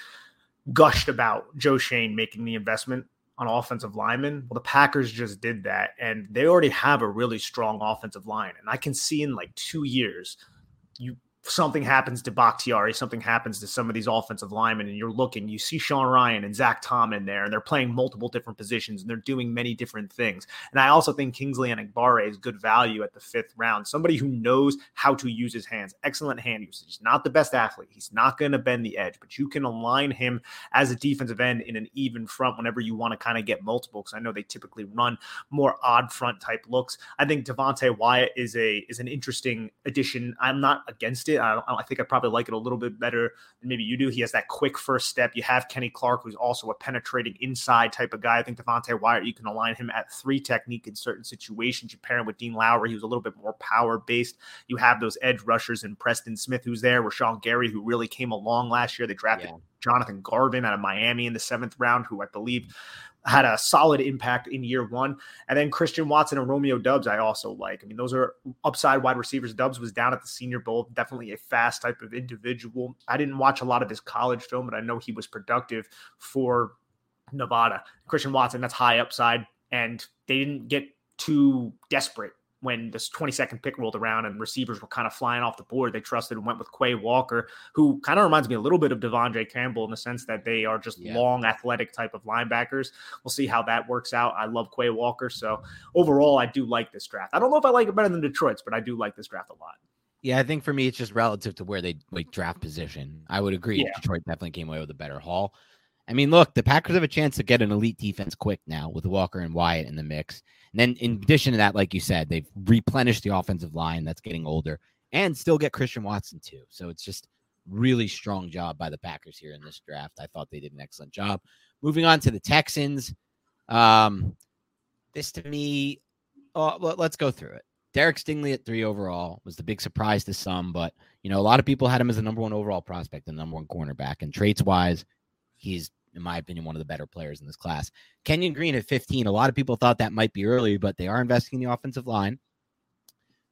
gushed about Joe Schoen making the investment on offensive linemen. Well, the Packers just did that, and they already have a really strong offensive line. And I can see in like two years, you something happens to Bakhtiari, something happens to some of these offensive linemen, and you're looking, you see Sean Rhyan and Zach Tom in there, and they're playing multiple different positions and they're doing many different things. And I also think Kingsley Enagbare is good value at the fifth round. Somebody who knows how to use his hands, excellent hand usage. He's not the best athlete. He's not going to bend the edge, but you can align him as a defensive end in an even front whenever you want to kind of get multiple. Because I know they typically run more odd front type looks. I think Devonte Wyatt is a is an interesting addition. I'm not against it it. I, I think I probably like it a little bit better than maybe you do. He has that quick first step. You have Kenny Clark, who's also a penetrating inside type of guy. I think Devonte Wyatt, you can align him at three technique in certain situations. You pair him with Dean Lowry, who's a little bit more power based. You have those edge rushers and Preston Smith, who's there. Rashan Gary, who really came along last year. They drafted yeah. Jonathan Garvin out of Miami in the seventh round, who I believe had a solid impact in year one. And then Christian Watson and Romeo Doubs, I also like. I mean, those are upside wide receivers. Dubs was down at the Senior Bowl, definitely a fast type of individual. I didn't watch a lot of his college film, but I know he was productive for Nevada. Christian Watson, that's high upside. And they didn't get too desperate when this 22nd pick rolled around and receivers were kind of flying off the board, they trusted and went with Quay Walker, who kind of reminds me a little bit of De'Vondre Campbell in the sense that they are just yeah. long, athletic type of linebackers. We'll see how that works out. I love Quay Walker. So overall, I do like this draft. I don't know if I like it better than Detroit's, but I do like this draft a lot. Yeah, I think for me, it's just relative to where they like draft position. I would agree. Yeah. Detroit definitely came away with a better haul. I mean, look, the Packers have a chance to get an elite defense quick now with Walker and Wyatt in the mix. And then, in addition to that, like you said, they've replenished the offensive line that's getting older and still get Christian Watson too. So it's just really strong job by the Packers here in this draft. I thought they did an excellent job. Moving on to the Texans. Um, this to me, oh, let's go through it. Derek Stingley at three overall was the big surprise to some, but you know, a lot of people had him as the number one overall prospect, the number one cornerback. And traits wise, he's in my opinion, one of the better players in this class. Kenyon Green at 15. A lot of people thought that might be early, but they are investing in the offensive line.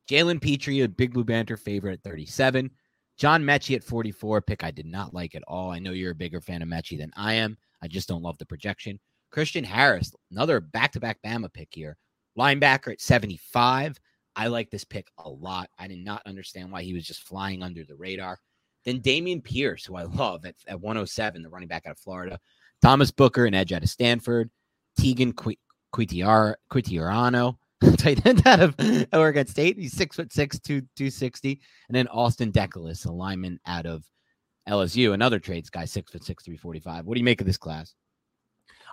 Jalen Pitre, a big blue banter favorite at 37. John Metchie at 44, pick I did not like at all. I know you're a bigger fan of Metchie than I am. I just don't love the projection. Christian Harris, another back to back Bama pick here. Linebacker at 75. I like this pick a lot. I did not understand why he was just flying under the radar. Then Dameon Pierce, who I love at, at 107, the running back out of Florida. Thomas Booker, an edge out of Stanford. Teagan Quitoriano, tight end out of Oregon State. He's six foot six, two two sixty. And then Austin Deculus, a lineman out of LSU, another trades guy, six foot six, three forty five. What do you make of this class?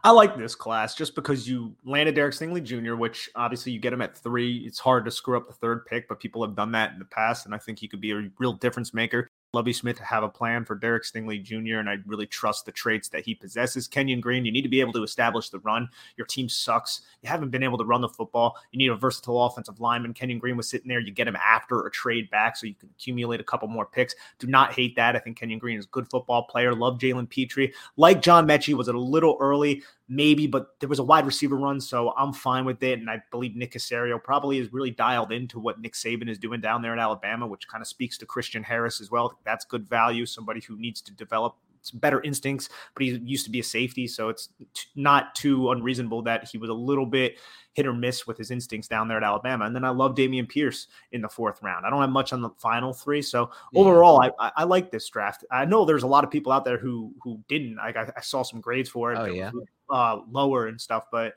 I like this class just because you landed Derek Stingley Jr., which obviously you get him at three. It's hard to screw up the third pick, but people have done that in the past, and I think he could be a real difference maker. Lovie Smith have a plan for Derek Stingley Jr., and I really trust the traits that he possesses. Kenyon Green, you need to be able to establish the run. Your team sucks. You haven't been able to run the football. You need a versatile offensive lineman. Kenyon Green was sitting there. You get him after a trade back so you can accumulate a couple more picks. Do not hate that. I think Kenyon Green is a good football player. Love Jalen Pitre. Like John Metchie, was it a little early? Maybe, but there was a wide receiver run, so I'm fine with it. And I believe Nick Caserio probably is really dialed into what Nick Saban is doing down there in Alabama, which kind of speaks to Christian Harris as well. That's good value, somebody who needs to develop some better instincts, but he used to be a safety, so it's t- not too unreasonable that he was a little bit hit or miss with his instincts down there at Alabama. And then I love Dameon Pierce in the fourth round. I don't have much on the final three, so yeah. overall, I, I, I like this draft. I know there's a lot of people out there who who didn't. I, I saw some grades for it. Oh yeah uh, lower and stuff. But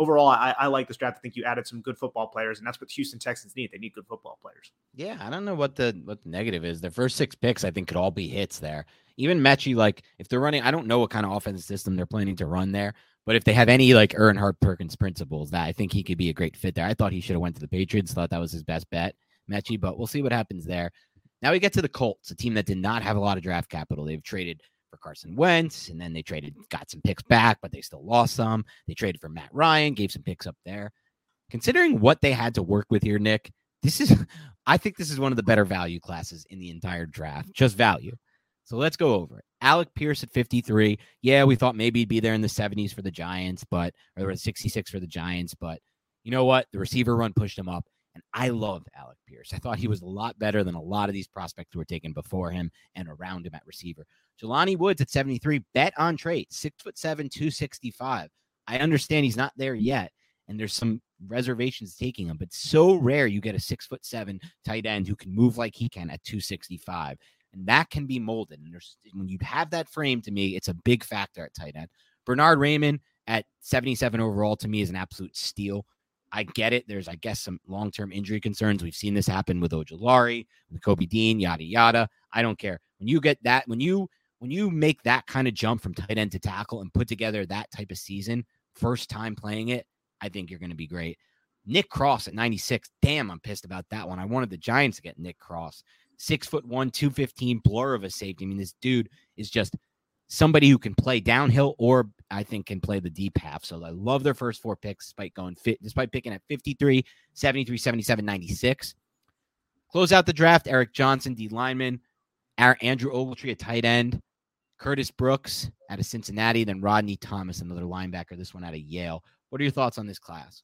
overall, I, I, like this draft. I think you added some good football players, and that's what Houston Texans need. They need good football players. Yeah, I don't know what the what the negative is. Their first six picks, I think, could all be hits there. Even Metchie, like if they're running, I don't know what kind of offensive system they're planning to run there, but if they have any like Erhardt Perkins principles, that I think he could be a great fit there. I thought he should have went to the Patriots. Thought that was his best bet, Metchie, but we'll see what happens there. Now we get to the Colts, a team that did not have a lot of draft capital. They've traded Carson Wentz, and then they traded, got some picks back, but they still lost some. They traded for Matt Ryan, gave some picks up there. Considering what they had to work with here, Nick, this is, I think this is one of the better value classes in the entire draft, just value. So let's go over it. Alec Pierce at 53. Yeah, we thought maybe he'd be there in the 70s for the Giants, but, or 66 for the Giants, but you know what? The receiver run pushed him up. And I love Alec Pierce. I thought he mm-hmm. was a lot better than a lot of these prospects who were taken before him and around him at receiver. Jelani Woods at 73, bet on trade, six foot seven, 265. I understand he's not there yet, and there's some reservations taking him, but so rare you get a six foot seven tight end who can move like he can at 265. And that can be molded. And there's when you have that frame to me, it's a big factor at tight end. Bernard Raimann at 77 overall to me is an absolute steal. I get it. There's, I guess, some long term injury concerns. We've seen this happen with Ojulari, with Kobe Dean, yada yada. I don't care. When you get that, when you when you make that kind of jump from tight end to tackle and put together that type of season, first time playing it, I think you're going to be great. Nick Cross at 96. Damn, I'm pissed about that one. I wanted the Giants to get Nick Cross. Six foot one, 215, blur of a safety. I mean, this dude is just somebody who can play downhill or I think can play the deep half. So I love their first four picks despite going fit, despite picking at 53, 73, 77, 96. Close out the draft. Eric Johnson, D lineman, Andrew Ogletree, a tight end, Curtis Brooks out of Cincinnati, then Rodney Thomas, another linebacker, this one out of Yale. What are your thoughts on this class?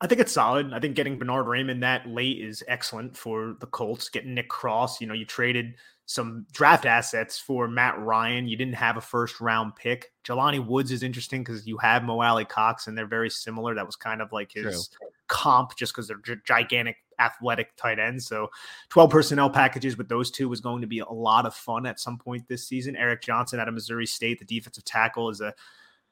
I think it's solid. I think getting Bernard Raimann that late is excellent for the Colts. Getting Nick Cross, you know, you traded some draft assets for Matt Ryan. You didn't have a first round pick. Jelani Woods is interesting because you have Mo Alie-Cox and they're very similar. That was kind of like his True. comp just because they're gigantic athletic tight ends. So 12 personnel packages with those two was going to be a lot of fun at some point this season. Eric Johnson out of Missouri State, the defensive tackle, is a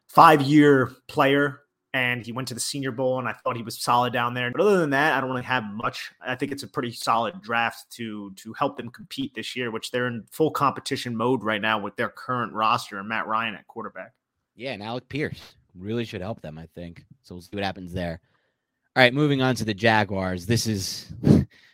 five year player and he went to the Senior Bowl, and I thought he was solid down there. But other than that, I don't really have much. I think it's a pretty solid draft to to help them compete this year, which they're in full competition mode right now with their current roster and Matt Ryan at quarterback. Yeah, and Alec Pierce really should help them. I think so. We'll see what happens there. All right, moving on to the Jaguars. This is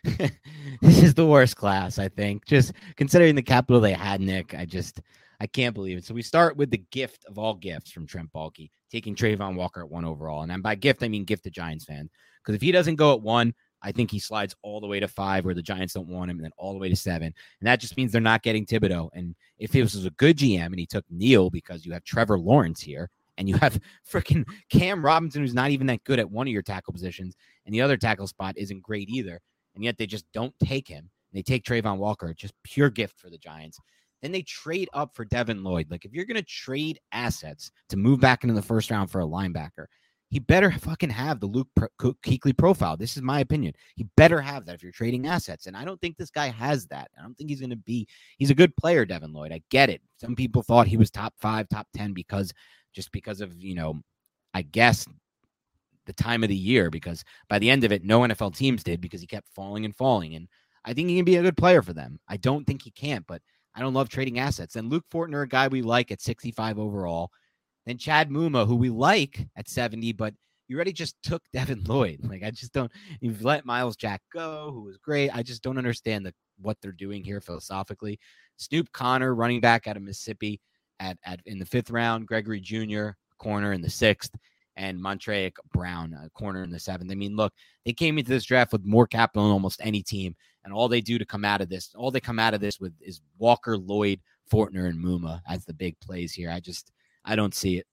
this is the worst class, I think. Just considering the capital they had, Nick. I just I can't believe it. So we start with the gift of all gifts from Trent Baalke, taking Travon Walker at one overall. And by gift, I mean gift to Giants fan. Because if he doesn't go at one, I think he slides all the way to five where the Giants don't want him, and then all the way to seven. And that just means they're not getting Thibodeaux. And if this was a good GM and he took Neal because you have Trevor Lawrence here and you have freaking Cam Robinson, who's not even that good at one of your tackle positions, and the other tackle spot isn't great either. and yet they just don't take him. They take Travon Walker, just pure gift for the Giants. Then they trade up for Devin Lloyd. Like if you're going to trade assets to move back into the first round for a linebacker, he better fucking have the Luke Kuechly profile. This is my opinion. He better have that if you're trading assets. And I don't think this guy has that. I don't think he's going to be, he's a good player, Devin Lloyd. I get it. Some people thought he was top five, top 10 because just because of, you know, I guess the time of the year, because by the end of it, no NFL teams did because he kept falling and falling. And I think he can be a good player for them. I don't think he can't, but I don't love trading assets. And Luke Fortner, a guy we like at 65 overall. Then Chad Muma, who we like at 70, but you already just took Devin Lloyd. Like I just don't. You've let Myles Jack go, who was great. I just don't understand the, what they're doing here philosophically. Snoop Conner, running back out of Mississippi, at, at in the fifth round. Gregory Jr. corner in the sixth, and Montaric Brown, a corner in the seventh. I mean, look, they came into this draft with more capital than almost any team, and all they do to come out of this, all they come out of this with is Walker, Lloyd, Fortner, and Muma as the big plays here. I just I don't see it.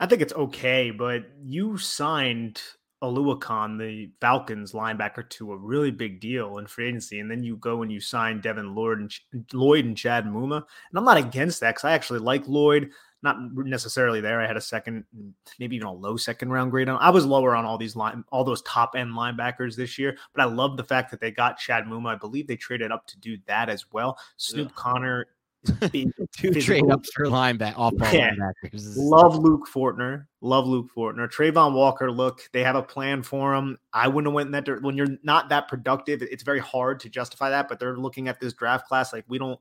I think it's okay, but you signed Oluokun, the Falcons linebacker, to a really big deal in free agency, and then you go and you sign Devin Lloyd and Lloyd and Chad Muma. And I'm not against that because I actually like Lloyd. Not necessarily there. I had a second, maybe even a low second round grade on. I was lower on all these line, all those top end linebackers this year, but I love the fact that they got Chad Muma. I believe they traded up to do that as well. Snoop yeah. Conner Two trade ups for linebacker, off ball yeah. linebackers. Love Luke Fortner. Love Luke Fortner. Travon Walker. Look, they have a plan for him. I wouldn't have went in that. When you're not that productive, it's very hard to justify that. But they're looking at this draft class like we don't.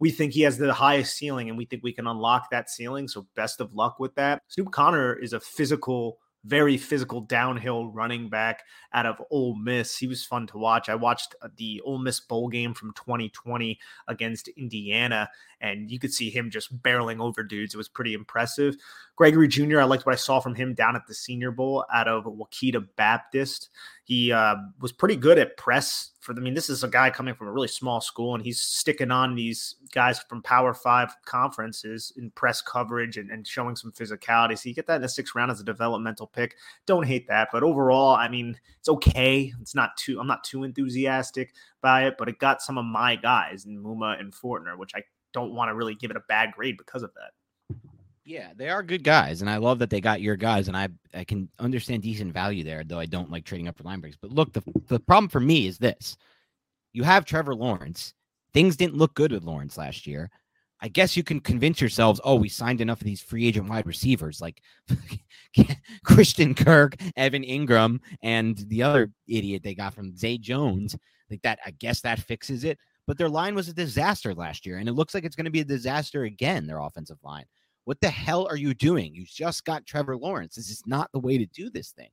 We think he has the highest ceiling, and we think we can unlock that ceiling. So best of luck with that. Snoop Conner is a physical very physical downhill running back out of Ole Miss. He was fun to watch. I watched uh, the Ole Miss bowl game from 2020 against Indiana, and you could see him just barreling over dudes. It was pretty impressive. Gregory Jr., I liked what I saw from him down at the Senior Bowl out of Ouachita Baptist. He uh, was pretty good at press. For I mean, this is a guy coming from a really small school, and he's sticking on these guys from Power Five conferences in press coverage and, and showing some physicality. So you get that in the sixth round as a developmental pick. Don't hate that, but overall, I mean, it's okay. It's not too. I'm not too enthusiastic by it, but it got some of my guys in Muma and Fortner, which I don't want to really give it a bad grade because of that. Yeah, they are good guys, and I love that they got your guys, and I I can understand decent value there, though I don't like trading up for linebackers. But look, the the problem for me is this: you have Trevor Lawrence. Things didn't look good with Lawrence last year. I guess you can convince yourselves, oh, we signed enough of these free agent wide receivers like Christian Kirk, Evan Engram, and the other idiot they got from Zay Jones. Like that, I guess that fixes it. But their line was a disaster last year, and it looks like it's going to be a disaster again, their offensive line. What the hell are you doing? You just got Trevor Lawrence. This is not the way to do this thing.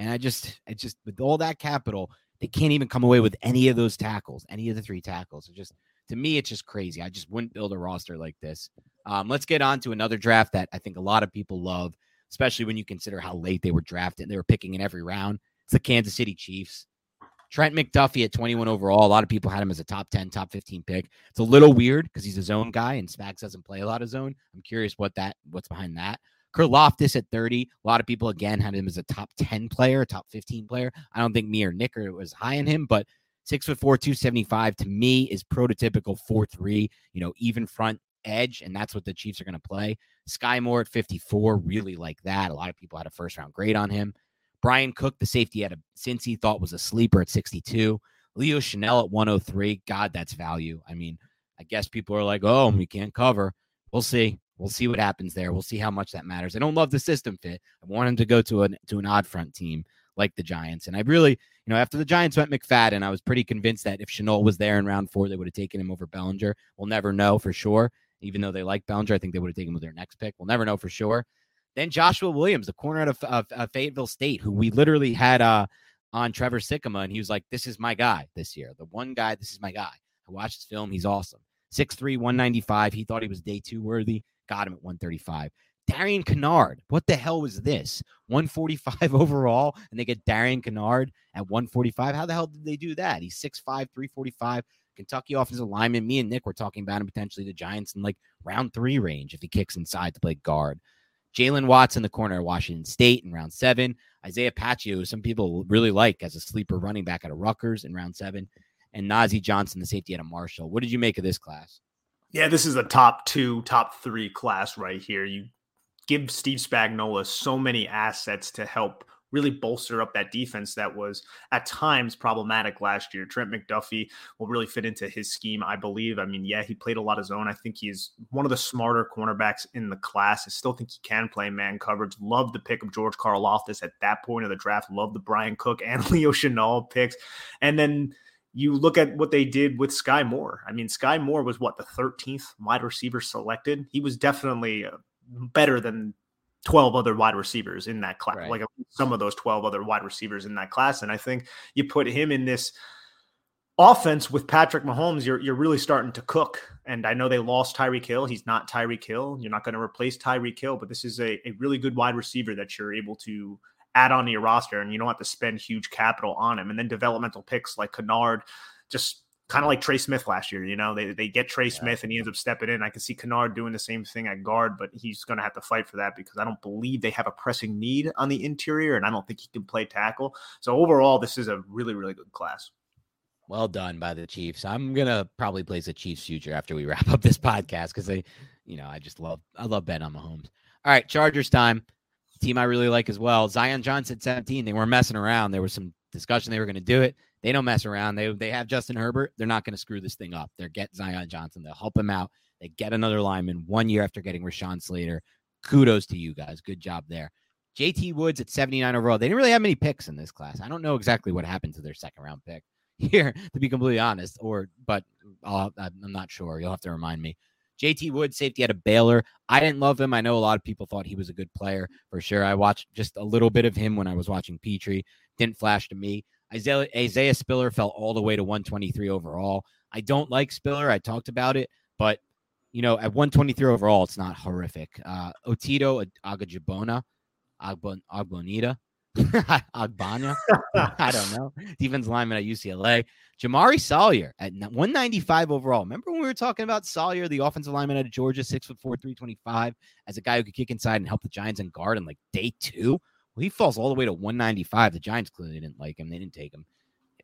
And I just, I just, with all that capital, they can't even come away with any of those tackles, any of the three tackles. It just, to me, it's just crazy. I just wouldn't build a roster like this. Um, let's get on to another draft that I think a lot of people love, especially when you consider how late they were drafted. They were picking in every round. It's the Kansas City Chiefs. Trent McDuffie at 21 overall. A lot of people had him as a top 10, top 15 pick. It's a little weird because he's a zone guy and Spags doesn't play a lot of zone. I'm curious what that what's behind that. Karlaftis at 30. A lot of people again had him as a top 10 player, top 15 player. I don't think me or Nick or was high on him, but six foot four, 275 to me is prototypical 4-3, you know, even front edge, and that's what the Chiefs are going to play. Skyy Moore at 54, really like that. A lot of people had a first round grade on him. Bryan Cook, the safety at a since he thought was a sleeper at 62. Leo Chenal at 103. God, that's value. I mean, I guess people are like, oh, we can't cover. We'll see. We'll see what happens there. We'll see how much that matters. I don't love the system fit. I want him to go to an to an odd front team like the Giants. And I really, you know, after the Giants went McFadden, I was pretty convinced that if Chenal was there in round four, they would have taken him over Bellinger. We'll never know for sure. Even though they like Bellinger, I think they would have taken him with their next pick. We'll never know for sure. Then Joshua Williams, the corner out of, of, of Fayetteville State, who we literally had uh, on Trevor Sikkema, and he was like, "This is my guy this year. The one guy. This is my guy." I watched his film. He's awesome. 6'3", 195. He thought he was day two worthy. Got him at 135. Darian Kinnard. What the hell was this? 145 overall, and they get Darian Kinnard at 145. How the hell did they do that? He's 6'5, 345. Kentucky offensive lineman. Me and Nick were talking about him potentially the Giants in like round three range if he kicks inside to play guard. Jaylen Watson the corner at Washington State in round seven. Isaiah Pacheco, some people really like as a sleeper running back out of Rutgers in round seven. And Nazeeh Johnson, the safety out of Marshall. What did you make of this class? Yeah, this is a top two, top three class right here. You give Steve Spagnuolo so many assets to help really bolster up that defense that was at times problematic last year. Trent McDuffie will really fit into his scheme, I believe. I mean, yeah, he played a lot of zone. I think he's one of the smarter cornerbacks in the class. I still think he can play man coverage. Love the pick of George Karlaftis at that point of the draft. Love the Bryan Cook and Leo Chenal picks. And then you look at what they did with Skyy Moore. I mean, Skyy Moore was what the 13th wide receiver selected. He was definitely uh, better than 12 other wide receivers in that class, right. like some of those 12 other wide receivers in that class. And I think you put him in this offense with Patrick Mahomes, you're you're really starting to cook. And I know they lost Tyreek Hill. He's not Tyreek Hill. You're not going to replace Tyreek Hill, but this is a, a really good wide receiver that you're able to add on to your roster and you don't have to spend huge capital on him. And then developmental picks like Kinnard just kind of like Trey Smith last year. You know, they, they get Trey yeah. Smith and he ends up stepping in. I can see Kinnard doing the same thing at guard, but he's going to have to fight for that because I don't believe they have a pressing need on the interior, and I don't think he can play tackle. So overall, this is a really really good class. Well done by the Chiefs. I'm gonna probably place a Chiefs future after we wrap up this podcast because they, you know, I just love I love betting on Mahomes. All right, Chargers time. Team I really like as well. Zion Johnson 17. They weren't messing around. There was some discussion they were going to do it. They don't mess around. They they have Justin Herbert. They're not going to screw this thing up. They're get Zion Johnson. They'll help him out. They get another lineman one year after getting Rashawn Slater. Kudos to you guys. Good job there. JT Woods at 79 overall. They didn't really have many picks in this class. I don't know exactly what happened to their second round pick here, to be completely honest. Or, but uh, i am not sure. You'll have to remind me. JT Woods, safety out of Baylor. I didn't love him. I know a lot of people thought he was a good player for sure. I watched just a little bit of him when I was watching Pitre. Didn't flash to me. Isaiah, Isaiah Spiller fell all the way to 123 overall. I don't like Spiller. I talked about it, but you know, at 123 overall, it's not horrific. Uh, Otito Agajabona, Agbon, Agbonita, Agbanya, I don't know. Defense lineman at UCLA. Jamaree Salyer at 195 overall. Remember when we were talking about Salyer, the offensive lineman out of Georgia, six foot four, 325, as a guy who could kick inside and help the Giants and guard in like day two? Well, he falls all the way to 195. The Giants clearly didn't like him. They didn't take him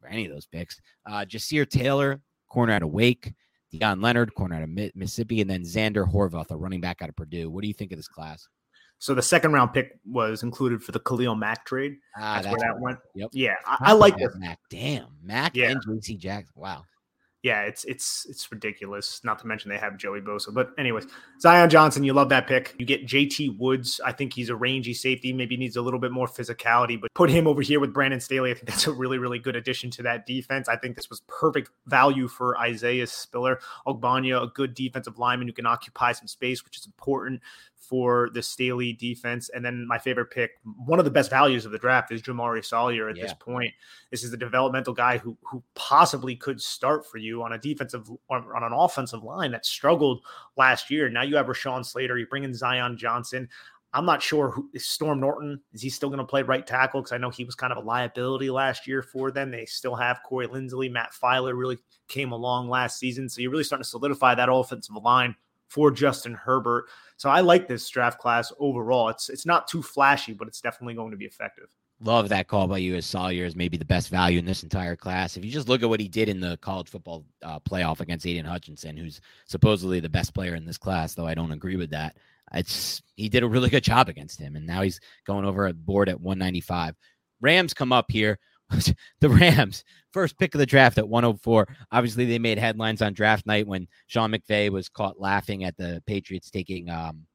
for any of those picks. Uh, Ja'Sir Taylor, corner out of Wake. Deon Leonard, corner out of Mississippi. And then Xander Horvath, a running back out of Purdue. What do you think of this class? So the second round pick was included for the Khalil Mack trade. Ah, that's, that's where that went. Yep. Yeah, I, I like this. Mack. Damn, Mack yeah. and JC Jackson. Wow yeah, it's it's it's ridiculous. Not to mention they have Joey Bosa. But anyways, Zion Johnson, you love that pick. You get JT Woods. I think he's a rangy safety. Maybe needs a little bit more physicality, but put him over here with Brandon Staley. I think that's a really really good addition to that defense. I think this was perfect value for Isaiah Spiller, Ogbonnia, a good defensive lineman who can occupy some space, which is important for the Staley defense. And then my favorite pick, one of the best values of the draft, is Jamaree Salyer at yeah. this point. This is a developmental guy who who possibly could start for you on a defensive on, on an offensive line that struggled last year. Now you have Rashawn Slater, you bring in Zion Johnson. I'm not sure who is Storm Norton. Is he still going to play right tackle? Because I know he was kind of a liability last year for them. They still have Corey Linsley. Matt Feiler really came along last season. So you're really starting to solidify that offensive line for Justin Herbert. So I like this draft class overall. It's it's not too flashy, but it's definitely going to be effective. Love that call by you as Salyer is maybe the best value in this entire class. If you just look at what he did in the college football uh, playoff against Aidan Hutchinson, who's supposedly the best player in this class, though I don't agree with that. It's he did a really good job against him, and now he's going over a board at 195. Rams come up here. the Rams, first pick of the draft at 104. Obviously, they made headlines on draft night when Sean McVay was caught laughing at the Patriots taking um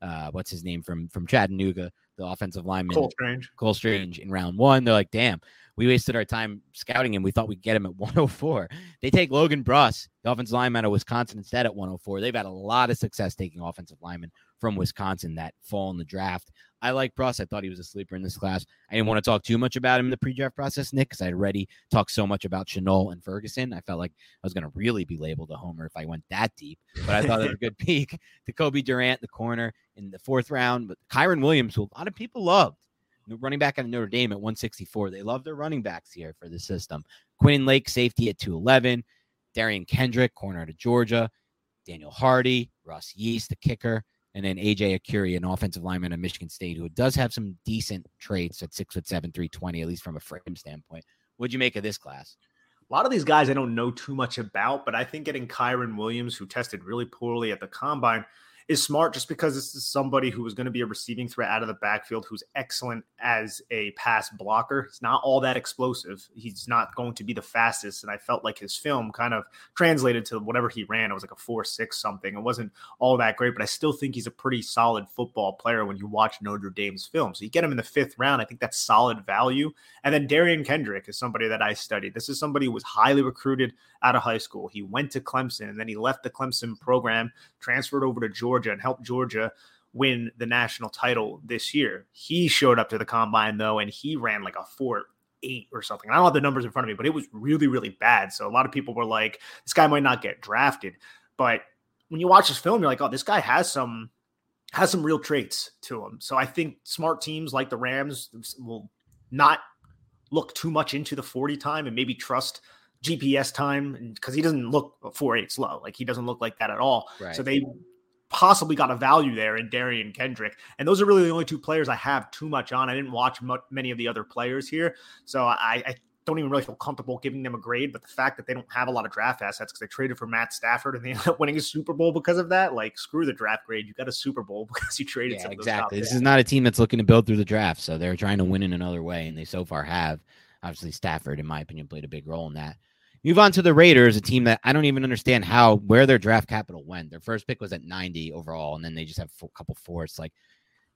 uh what's his name from from Chattanooga, the offensive lineman Cole Strange. Cole Strange in round one. They're like, damn, we wasted our time scouting him. We thought we'd get him at 104. They take Logan Bruss, the offensive lineman out of Wisconsin, instead at 104. They've had a lot of success taking offensive linemen from Wisconsin that fall in the draft. I like Bruss. I thought he was a sleeper in this class. I didn't want to talk too much about him in the pre-draft process, Nick, because I already talked so much about Chenal and Ferguson. I felt like I was going to really be labeled a homer if I went that deep. But I thought it was a good peek to Cobie Durant, the corner in the fourth round. But Kyren Williams, who a lot of people loved, running back out of Notre Dame at 164. They love their running backs here for the system. Quinn Lake, safety at 211. Derion Kendrick, corner out of Georgia. Daniel Hardy, Russ Yeast, the kicker and then AJ Arcuri, an offensive lineman at Michigan State, who does have some decent traits at six foot seven, three twenty, at least from a frame standpoint. What'd you make of this class? A lot of these guys I don't know too much about, but I think getting Kyren Williams, who tested really poorly at the combine, is smart just because this is somebody who is going to be a receiving threat out of the backfield who's excellent as a pass blocker. He's not all that explosive. He's not going to be the fastest. And I felt like his film kind of translated to whatever he ran. It was like a four, six something. It wasn't all that great, but I still think he's a pretty solid football player when you watch Notre Dame's film. So you get him in the fifth round. I think that's solid value. And then Derion Kendrick is somebody that I studied. This is somebody who was highly recruited out of high school. He went to Clemson and then he left the Clemson program, transferred over to Georgia, and helped Georgia win the national title this year. He showed up to the combine though, and he ran like a four eight or something. I don't have the numbers in front of me, but it was really, really bad. So a lot of people were like, this guy might not get drafted. But when you watch this film, you're like, oh, this guy has some has some real traits to him. So I think smart teams like the Rams will not look too much into the 40 time and maybe trust GPS time because he doesn't look four eight slow. Like he doesn't look like that at all. Right. So they possibly got a value there in Derion Kendrick. And those are really the only two players I have too much on. I didn't watch many of the other players here. So I, I don't even really feel comfortable giving them a grade. But the fact that they don't have a lot of draft assets because they traded for Matt Stafford and they ended up winning a Super Bowl because of that, like screw the draft grade. You got a Super Bowl because you traded. Yeah, exactly. This is not a team that's looking to build through the draft, so they're trying to win in another way, and they so far have. Obviously, Stafford, in my opinion, played a big role in that. Move on to the Raiders, a team that I don't even understand how where their draft capital went. Their first pick was at 90 overall, and then they just have a couple fourths. Like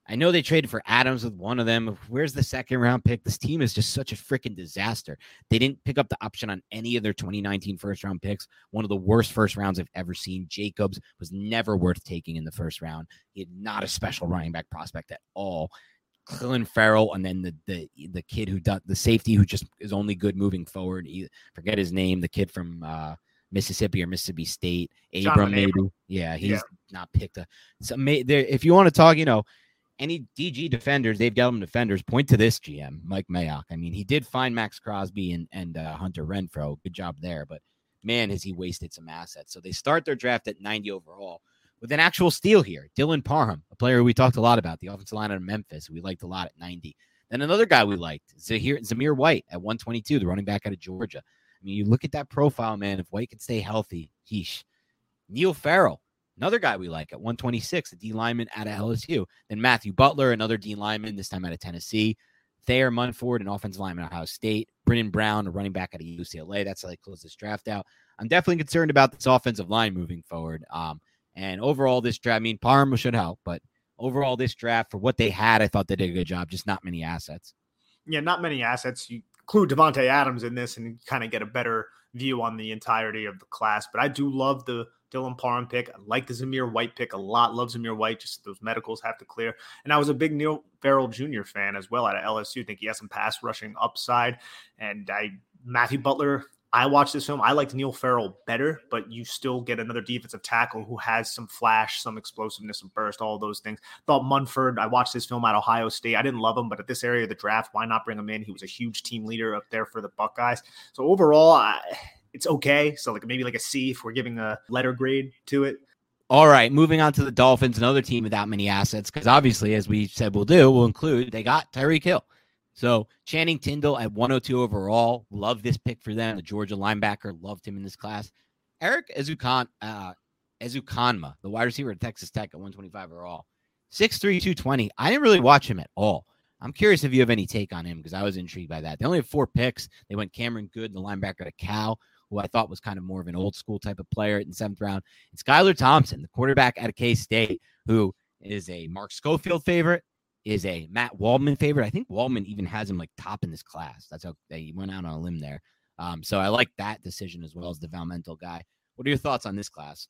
I know they traded for Adams with one of them. Where's the second round pick? This team is just such a freaking disaster. They didn't pick up the option on any of their 2019 first round picks. One of the worst first rounds I've ever seen. Jacobs was never worth taking in the first round. He had not a special running back prospect at all. Clelin Ferrell, and then the the the kid who does the safety who just is only good moving forward. He, forget his name. The kid from uh, Mississippi or Mississippi State, Abram maybe. Abram. Yeah, he's yeah. not picked. A, so if you want to talk, you know, any DG defenders, Dave Gettleman defenders, point to this GM, Mike Mayock. I mean, he did find Maxx Crosby and and uh, Hunter Renfrow. Good job there, but man, has he wasted some assets. So they start their draft at 90 overall with an actual steal here. Dylan Parham, a player we talked a lot about, the offensive line out of Memphis, we liked a lot at 90. Then another guy we liked, Zahir, Zamir White at 122, the running back out of Georgia. I mean, you look at that profile, man. If White can stay healthy, heesh. Neil Farrell, another guy we like at 126, a D lineman out of LSU. Then Matthew Butler, another D lineman, this time out of Tennessee. Thayer Munford, an offensive lineman at Ohio State. Brennan Brown, a running back out of UCLA. That's how they close this draft out. I'm definitely concerned about this offensive line moving forward. Um, and overall, this draft, I mean, Parham should help, but overall, this draft for what they had, I thought they did a good job. Just not many assets. Yeah, not many assets. You include Davante Adams in this, and kind of get a better view on the entirety of the class. But I do love the Dylan Parham pick. I like the Zamir White pick a lot. Love Zamir White. Just those medicals have to clear. And I was a big Neil Farrell Jr. fan as well out of LSU. Think he has some pass rushing upside. And I Matthew Butler I watched this film. I liked Neil Farrell better, but you still get another defensive tackle who has some flash, some explosiveness, some burst, all those things. Thought Munford, I watched this film at Ohio State. I didn't love him, but at this area of the draft, why not bring him in? He was a huge team leader up there for the Buckeyes. So overall, I, it's okay. So like maybe like a C if we're giving a letter grade to it. All right, moving on to the Dolphins, another team without many assets, because obviously, as we said we'll do, we'll include they got Tyreek Hill. So Channing Tindall at 102 overall. Love this pick for them. The Georgia linebacker loved him in this class. Eric Ezukan, uh, Ezukanma, the wide receiver at Texas Tech at 125 overall. 6'3, 220. I didn't really watch him at all. I'm curious if you have any take on him because I was intrigued by that. They only have four picks. They went Cameron Goode, the linebacker at Cal, who I thought was kind of more of an old school type of player in seventh round. And Skylar Thompson, the quarterback at K State, who is a Mark Schofield favorite, is a Matt Waldman favorite. I think Waldman even has him like top in this class. That's how they went out on a limb there. Um, so I like that decision as well as the Valmental guy. What are your thoughts on this class?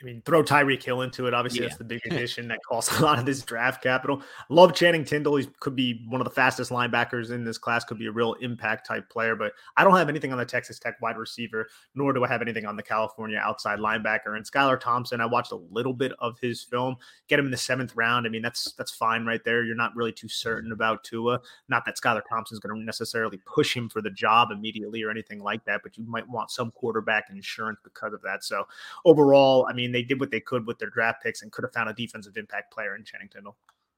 I mean, throw Tyreek Hill into it. Obviously, yeah. that's the big addition that costs a lot of this draft capital. Love Channing Tindall. He could be one of the fastest linebackers in this class, could be a real impact type player. But I don't have anything on the Texas Tech wide receiver, nor do I have anything on the California outside linebacker. And Skylar Thompson, I watched a little bit of his film. Get him in the seventh round. I mean, that's that's fine right there. You're not really too certain about Tua. Not that Skylar Thompson is going to necessarily push him for the job immediately or anything like that, but you might want some quarterback insurance because of that. So overall, I mean, mean, they did what they could with their draft picks and could have found a defensive impact player in Channing Tindall.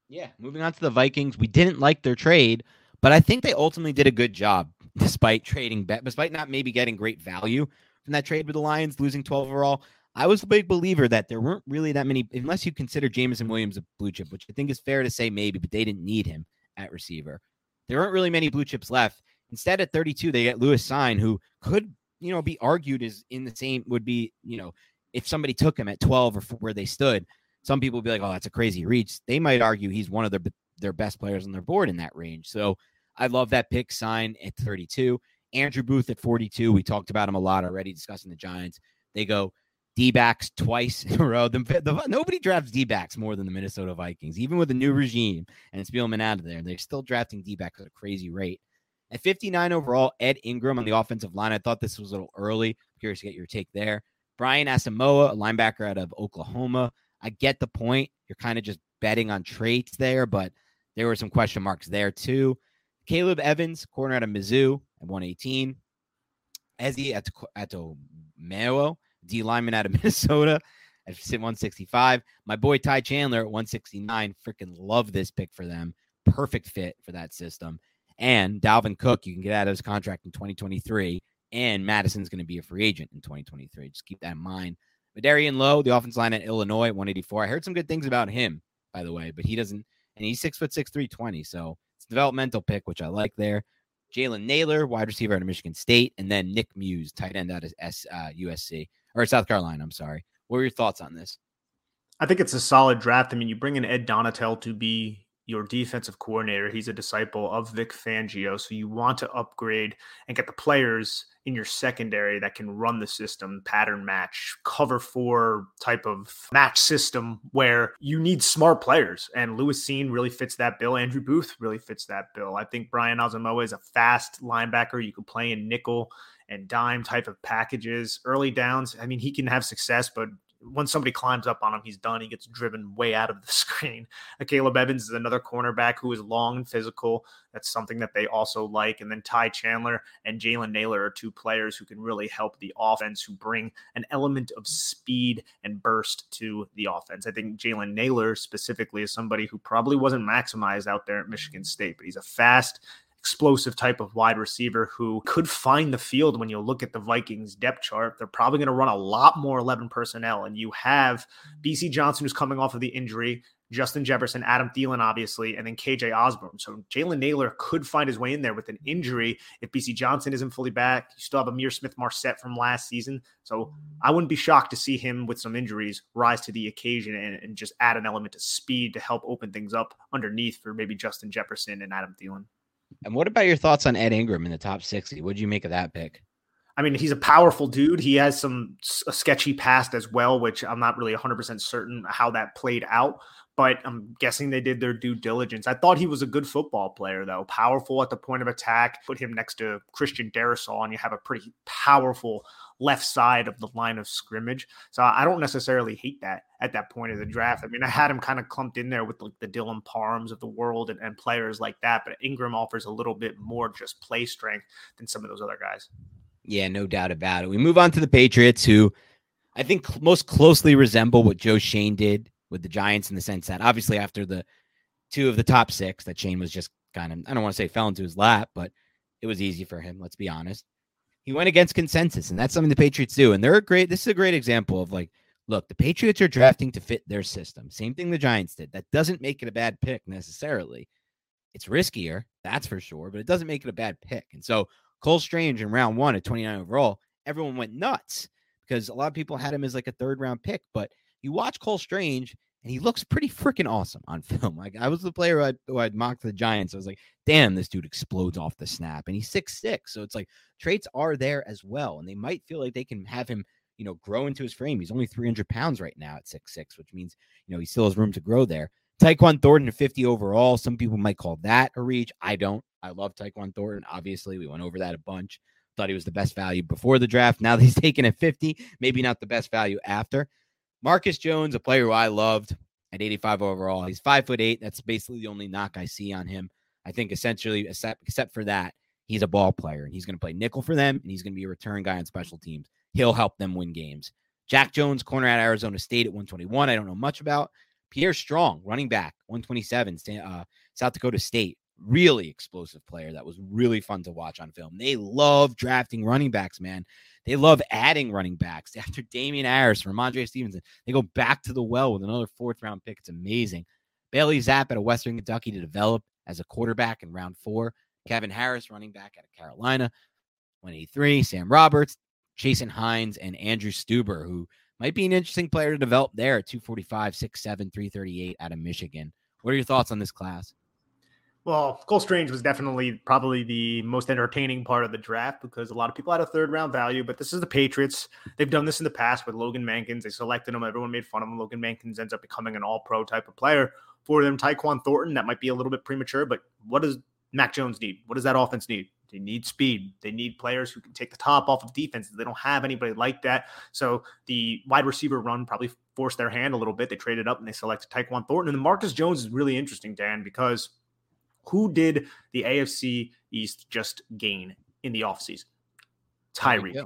Yeah. Moving on to the Vikings, we didn't like their trade, but I think they ultimately did a good job despite trading, despite not maybe getting great value from that trade with the Lions, losing 12 overall. I was a big believer that there weren't really that many, unless you consider Jameson Williams a blue chip, which I think is fair to say maybe, but they didn't need him at receiver. There weren't really many blue chips left. Instead, at 32, they get Lewis Cine, who could, you know, be argued as in the same, would be, you know, if somebody took him at 12 or where they stood, some people would be like, oh, that's a crazy reach. They might argue he's one of their, their best players on their board in that range. So I love that pick sign at 32. Andrew Booth at 42. We talked about him a lot already discussing the Giants. They go D backs twice in a row. The, the, nobody drafts D backs more than the Minnesota Vikings, even with a new regime and Spielman out of there. They're still drafting D backs at a crazy rate. At 59 overall, Ed Ingram on the offensive line. I thought this was a little early. Curious to get your take there. Brian Asamoah, a linebacker out of Oklahoma. I get the point. You're kind of just betting on traits there, but there were some question marks there too. Caleb Evans, corner out of Mizzou at 118. Ezzy at Atomewo, D lineman out of Minnesota at 165. My boy Ty Chandler at 169. Freaking love this pick for them. Perfect fit for that system. And Dalvin Cook, you can get out of his contract in 2023. And Madison's going to be a free agent in 2023. Just keep that in mind. Vederian Lowe, the offense line at Illinois, 184. I heard some good things about him, by the way, but he doesn't, and he's six foot six, 320. So it's a developmental pick, which I like there. Jalen Nailor, wide receiver out of Michigan State, and then Nick Muse, tight end out of S, uh, USC or South Carolina. I'm sorry. What were your thoughts on this? I think it's a solid draft. I mean, you bring in Ed Donatell to be your defensive coordinator. He's a disciple of Vic Fangio. So you want to upgrade and get the players in your secondary that can run the system, pattern match, cover four type of match system where you need smart players. And Lewis Cine really fits that bill. Andrew Booth really fits that bill. I think Brian Asamoah is a fast linebacker. You can play in nickel and dime type of packages, early downs. I mean, he can have success, but once somebody climbs up on him, he's done. He gets driven way out of the screen. Uh, Caleb Evans is another cornerback who is long and physical. That's something that they also like. And then Ty Chandler and Jalen Nailor are two players who can really help the offense, who bring an element of speed and burst to the offense. I think Jalen Nailor specifically is somebody who probably wasn't maximized out there at Michigan State, but he's a fast, explosive type of wide receiver who could find the field when you look at the Vikings depth chart. They're probably going to run a lot more 11 personnel. And you have Bisi Johnson, who's coming off of the injury, Justin Jefferson, Adam Thielen, obviously, and then KJ Osborn. So Jalen Nailor could find his way in there with an injury if Bisi Johnson isn't fully back. You still have Ihmir Smith-Marsette from last season. So I wouldn't be shocked to see him with some injuries rise to the occasion and, and just add an element of speed to help open things up underneath for maybe Justin Jefferson and Adam Thielen. And what about your thoughts on Ed Ingram in the top 60? What do you make of that pick? I mean, he's a powerful dude. He has some sketchy past as well, which I'm not really 100% certain how that played out, but I'm guessing they did their due diligence. I thought he was a good football player, though, powerful at the point of attack. Put him next to Christian Darrisaw, and you have a pretty powerful left side of the line of scrimmage. So I don't necessarily hate that at that point of the draft. I mean, I had him kind of clumped in there with like the Dylan Parhams of the world and, and players like that, but Ingram offers a little bit more just play strength than some of those other guys. Yeah, no doubt about it. We move on to the Patriots, who I think most closely resemble what Joe Schoen did with the Giants in the sense that obviously after the two of the top six, that Schoen was just kind of, I don't want to say fell into his lap, but it was easy for him. Let's be honest. He went against consensus, and that's something the Patriots do. And they're a great, this is a great example of like, look, the Patriots are drafting to fit their system. Same thing the Giants did. That doesn't make it a bad pick necessarily. It's riskier, that's for sure, but it doesn't make it a bad pick. And so Cole Strange in round one at 29 overall, everyone went nuts because a lot of people had him as like a third round pick. But you watch Cole Strange and he looks pretty freaking awesome on film. Like I was the player who I'd, who I'd mocked the Giants. I was like, damn, this dude explodes off the snap, and he's six six. So it's like traits are there as well, and they might feel like they can have him, you know, grow into his frame. He's only 300 pounds right now at six six, which means you know he still has room to grow there. Tyquan Thornton at 50 overall. Some people might call that a reach. I don't. I love Tyquan Thornton. Obviously, we went over that a bunch. Thought he was the best value before the draft. Now he's taken at 50, maybe not the best value after. Marcus Jones, a player who I loved at 85 overall. He's five foot eight. That's basically the only knock I see on him. I think essentially, except, except for that, he's a ball player and he's going to play nickel for them and he's going to be a return guy on special teams. He'll help them win games. Jack Jones, corner at Arizona State at 121. I don't know much about. Pierre Strong, running back, 127, uh, South Dakota State. Really explosive player that was really fun to watch on film. They love drafting running backs, man. They love adding running backs. After Damien Harris, Rhamondre Stevenson, they go back to the well with another fourth round pick. It's amazing. Bailey Zappe out of Western Kentucky to develop as a quarterback in round four. Kevin Harris, running back out of Carolina, 183. Sam Roberts, Chasen Hines, and Andrew Stueber, who might be an interesting player to develop there at 245, 6'7, 338 out of Michigan. What are your thoughts on this class? Well, Cole Strange was definitely probably the most entertaining part of the draft because a lot of people had a third round value, but this is the Patriots. They've done this in the past with Logan Mankins. They selected him. Everyone made fun of him. Logan Mankins ends up becoming an all pro type of player for them. Tyquan Thornton, that might be a little bit premature, but what does Mac Jones need? What does that offense need? They need speed. They need players who can take the top off of defenses. They don't have anybody like that. So the wide receiver run probably forced their hand a little bit. They traded up and they selected Tyquan Thornton. And the Marcus Jones is really interesting, Dan, because who did the AFC East just gain in the offseason? Tyreek Hill.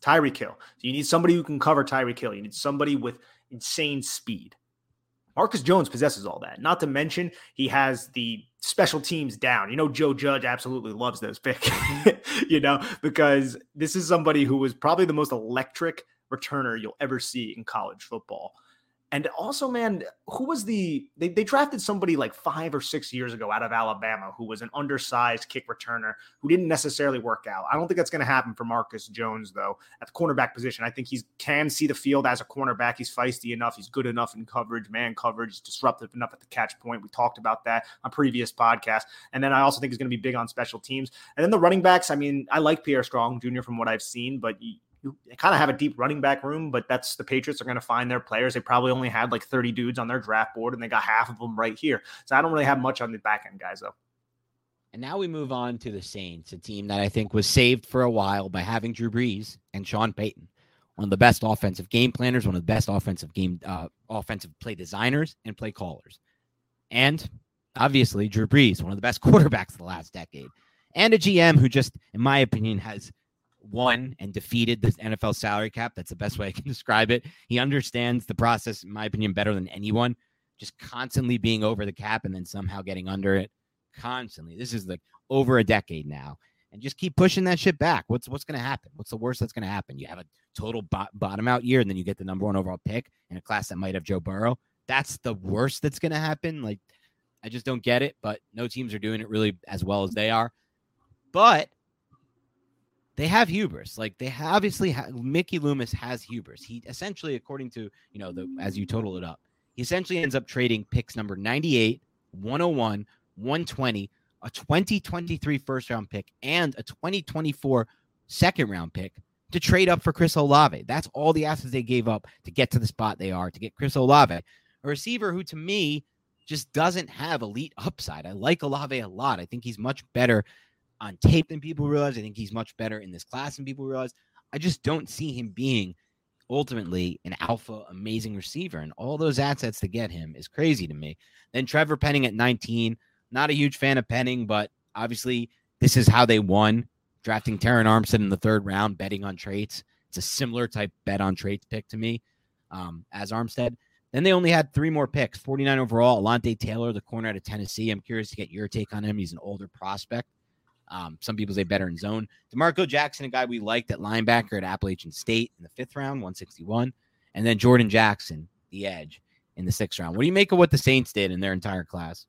Tyreek Hill. So you need somebody who can cover Tyreek Hill. You need somebody with insane speed. Marcus Jones possesses all that. Not to mention, he has the special teams down. You know, Joe Judge absolutely loves those pick, mm-hmm. you know, because this is somebody who was probably the most electric returner you'll ever see in college football. And also, man, who was the they, they drafted somebody like five or six years ago out of Alabama who was an undersized kick returner who didn't necessarily work out. I don't think that's going to happen for Marcus Jones though at the cornerback position. I think he can see the field as a cornerback. He's feisty enough. He's good enough in coverage, man coverage. He's disruptive enough at the catch point. We talked about that on previous podcasts. And then I also think he's going to be big on special teams. And then the running backs. I mean, I like Pierre Strong Jr. from what I've seen, but you kind of have a deep running back room, but that's the Patriots are going to find their players. They probably only had like 30 dudes on their draft board and they got half of them right here. So I don't really have much on the back end guys though. And now we move on to the Saints, a team that I think was saved for a while by having Drew Brees and Sean Payton, one of the best offensive game planners, one of the best offensive game uh, offensive play designers and play callers. And obviously Drew Brees, one of the best quarterbacks of the last decade. And a GM who just, in my opinion, has won and defeated the NFL salary cap. That's the best way I can describe it. He understands the process, in my opinion, better than anyone. Just constantly being over the cap and then somehow getting under it constantly. This is like over a decade now. And just keep pushing that shit back. What's what's going to happen? What's the worst that's going to happen? You have a total bo- bottom out year, and then you get the number one overall pick in a class that might have Joe Burrow. That's the worst that's going to happen. Like, I just don't get it. But no teams are doing it really as well as they are. But they have hubris. Like they obviously have, Mickey Loomis has hubris. He essentially, according to you know the as you total it up, he essentially ends up trading picks number 98, 101, 120, a 2023 first round pick, and a 2024 second round pick to trade up for Chris Olave. That's all the assets they gave up to get to the spot they are to get Chris Olave, a receiver who to me just doesn't have elite upside. I like Olave a lot. I think he's much better on tape than people realize. I think he's much better in this class than people realize. I just don't see him being ultimately an alpha amazing receiver. And all those assets to get him is crazy to me. Then Trevor Penning at 19. Not a huge fan of Penning, but obviously this is how they won. Drafting Terron Armstead in the third round, betting on traits. It's a similar type bet on traits pick to me um, as Armstead. Then they only had three more picks 49 overall. Alontae Taylor, the corner out of Tennessee. I'm curious to get your take on him. He's an older prospect. Um, some people say better in zone. D'Marco Jackson, a guy we liked at linebacker at Appalachian State in the fifth round, 161. And then Jordan Jackson, the edge, in the sixth round. What do you make of what the Saints did in their entire class?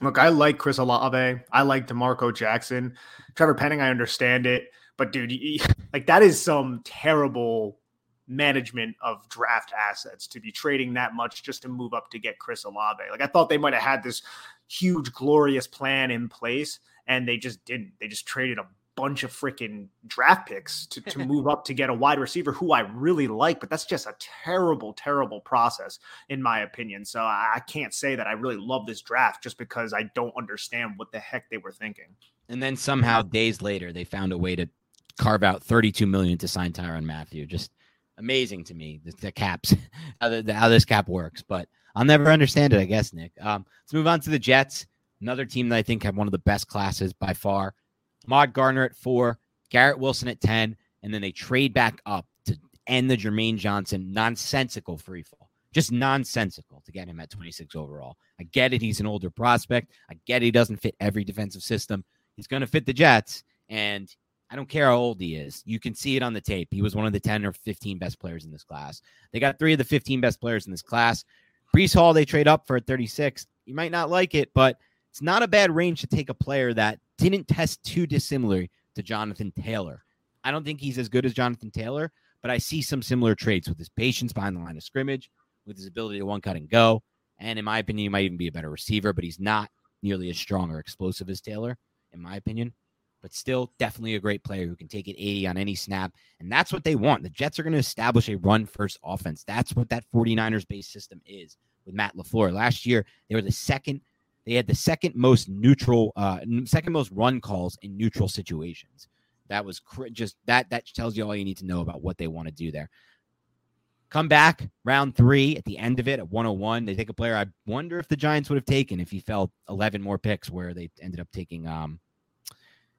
Look, I like Chris Olave. I like D'Marco Jackson. Trevor Penning, I understand it. But dude, like that is some terrible management of draft assets to be trading that much just to move up to get Chris Olave. Like I thought they might have had this huge, glorious plan in place and they just didn't. They just traded a bunch of freaking draft picks to, to move up to get a wide receiver who I really like, but that's just a terrible, terrible process, in my opinion. So I, I can't say that I really love this draft just because I don't understand what the heck they were thinking. And then somehow days later, they found a way to carve out 32 million to sign Tyrann Mathieu. Just amazing to me, the, the caps, how, the, how this cap works. But I'll never understand it, I guess, Nick. Um, let's move on to the Jets. Another team that I think have one of the best classes by far. Ahmad Gardner at four, Garrett Wilson at 10, and then they trade back up to end the Jermaine Johnson nonsensical free fall. Just nonsensical to get him at 26 overall. I get it. He's an older prospect. I get. He doesn't fit every defensive system. He's going to fit the Jets. And I don't care how old he is. You can see it on the tape. He was one of the 10 or 15 best players in this class. They got three of the 15 best players in this class. Breece Hall, they trade up for at 36. You might not like it, but it's not a bad range to take a player that didn't test too dissimilarly to Jonathan Taylor. I don't think he's as good as Jonathan Taylor, but I see some similar traits with his patience behind the line of scrimmage, with his ability to one cut and go. And in my opinion, he might even be a better receiver, but he's not nearly as strong or explosive as Taylor, in my opinion. But still, definitely a great player who can take it 80 on any snap. And that's what they want. The Jets are going to establish a run first offense. That's what that 49ers based system is with Matt LaFleur. Last year, they were the second, they had the second most neutral, uh, second most run calls in neutral situations. That was cr- just that, that tells you all you need to know about what they want to do there. Come back round three at the end of it at 101. They take a player I wonder if the Giants would have taken if he fell 11 more picks, where they ended up taking um,